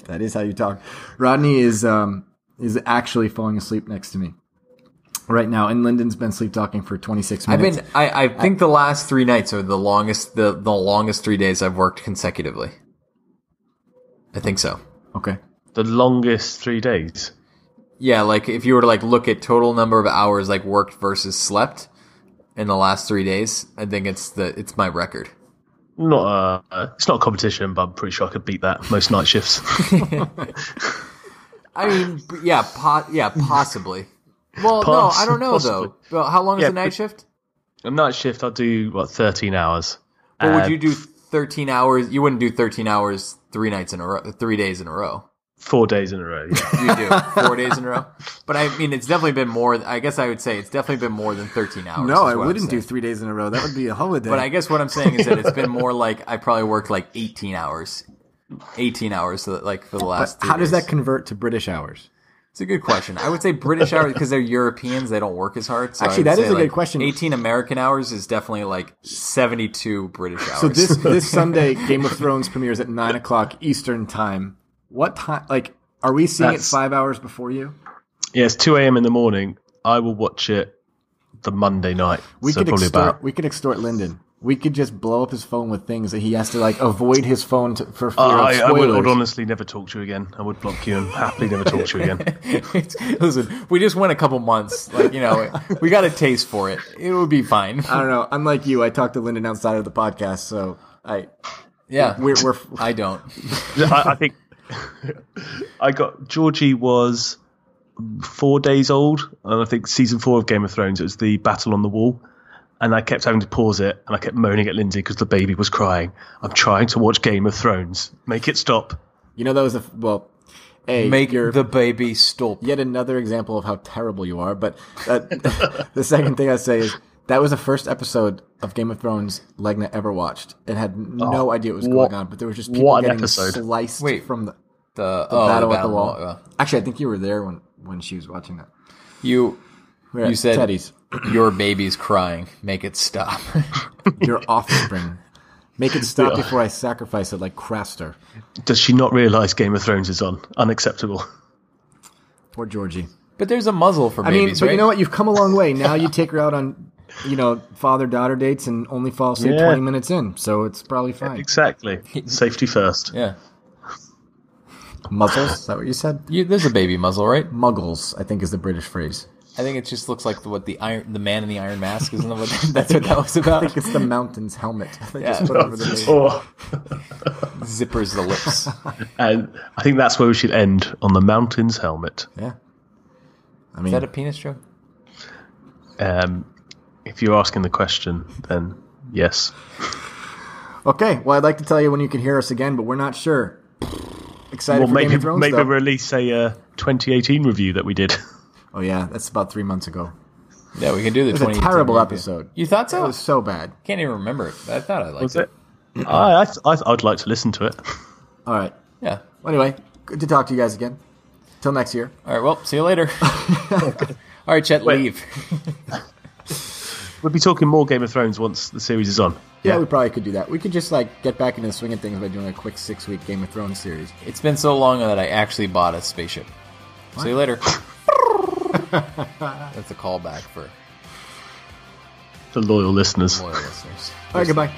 That is how you talk. Rodney is um is actually falling asleep next to me right now, and Lyndon's been sleep talking for 26 minutes. I've been. I, I think the last three nights are the longest. The the longest three days I've worked consecutively. I think so. okay. The longest three days. Yeah, like if you were to like look at total number of hours like worked versus slept in the last three days, I think it's the it's my record. Not uh, it's not a competition, but I'm pretty sure I could beat that most night shifts. [laughs] [laughs] I mean, yeah, po- yeah, possibly. Well, no, I don't know possibly. though. Well, how long is Yeah, the night but- shift? a night shift, I'll do what 13 hours. Or would Uh, you do thirteen hours? You wouldn't do thirteen hours three nights in a row, three days in a row. four days in a row? Yeah. You do four days in a row. But I mean, it's definitely been more. I guess I would say it's definitely been more than thirteen hours. No, I what I'm wouldn't do saying. three days in a row. That would be a holiday. But I guess what I'm saying is that it's been more like I probably worked like 18 hours, 18 hours, so that, like for the last. But three how does that convert to British hours? It's a good question. I would say British hours because they're Europeans. They don't work as hard. So Actually, that is say, a good question. 18 American hours is definitely like 72 British hours. So this [laughs] this Sunday, Game of Thrones premieres at nine o'clock Eastern time. What time? Like, are we seeing That's- it five hours before you? yeah, it's 2 a.m. in the morning. I will watch it the Monday night. We so could probably extort. about. We could extort Lyndon. We could just blow up his phone with things that he has to like avoid his phone to, for fear Uh, of I, I spoilers. would, would honestly never talk to you again. I would block you and happily never talk to you again. [laughs] Listen, we just went a couple months. Like you know, we got a taste for it. It would be fine. I don't know. Unlike you, I talked to Lyndon outside of the podcast, so I Yeah, we're, we're I don't. I, I think [laughs] I got Georgie was four days old, and I think season four of Game of Thrones it was the battle on the wall, and I kept having to pause it, and I kept moaning at Lindsay because the baby was crying. I'm trying to watch Game of Thrones. Make it stop. you know that was a well. A Make you're the baby stop. yet another example of how terrible you are. But uh, [laughs] the second thing I say is that was the first episode of Game of Thrones Legna ever watched and had no idea what was going on. But there was just people getting episode. sliced Wait. from the, The, the oh, battle the at the wall. yeah. Actually, I think you were there when when she was watching that. You You said- Teddy's. Your baby's crying. Make it stop. [laughs] Your offspring. Make it stop before I sacrifice it like Craster. Does she not realise Game of Thrones is on? Unacceptable. Poor Georgie. but there's a muzzle for I mean, but right? you know what? You've come a long way. Now you take her out on, you know, father daughter dates and only fall asleep Yeah. 20 minutes in. So it's probably fine. Exactly. Safety first. Yeah, Muzzles? Is that what you said? you, there's a baby muzzle, right? Muggles, I think, is the British phrase. I think it just looks like the, what the iron, the man in the iron mask, isn't that what [laughs] [laughs] that's what that was about? I think it's the mountain's helmet. They Yeah. just put over the. Oh, Zippers the lips. [laughs] and I think that's where we should end on the mountain's helmet. Yeah. I mean, Is that a penis joke? Um, if you're asking the question, then yes. okay. Well, I'd like to tell you when you can hear us again, but we're not sure. Excited Well, for Game maybe of Thrones, maybe though. release a uh, 2018 review that we did. Oh, yeah. That's about three months ago. Yeah, we can do the. It was a terrible episode. You thought so? It was so bad. Can't even remember it. I thought I liked Was it. it? I, I, I, I'd like to listen to it. [laughs] All right. Yeah. Well, anyway, good to talk to you guys again. Till next year. All right. Well, see you later. [laughs] All right, Chet, Wait. leave. [laughs] We'll be talking more Game of Thrones once the series is on. Yeah, we probably could do that. We could just like get back into the swing of things by doing a quick six week Game of Thrones series. It's been so long that I actually bought a spaceship. See you later. That's a callback for The loyal listeners. loyal listeners. All right, goodbye.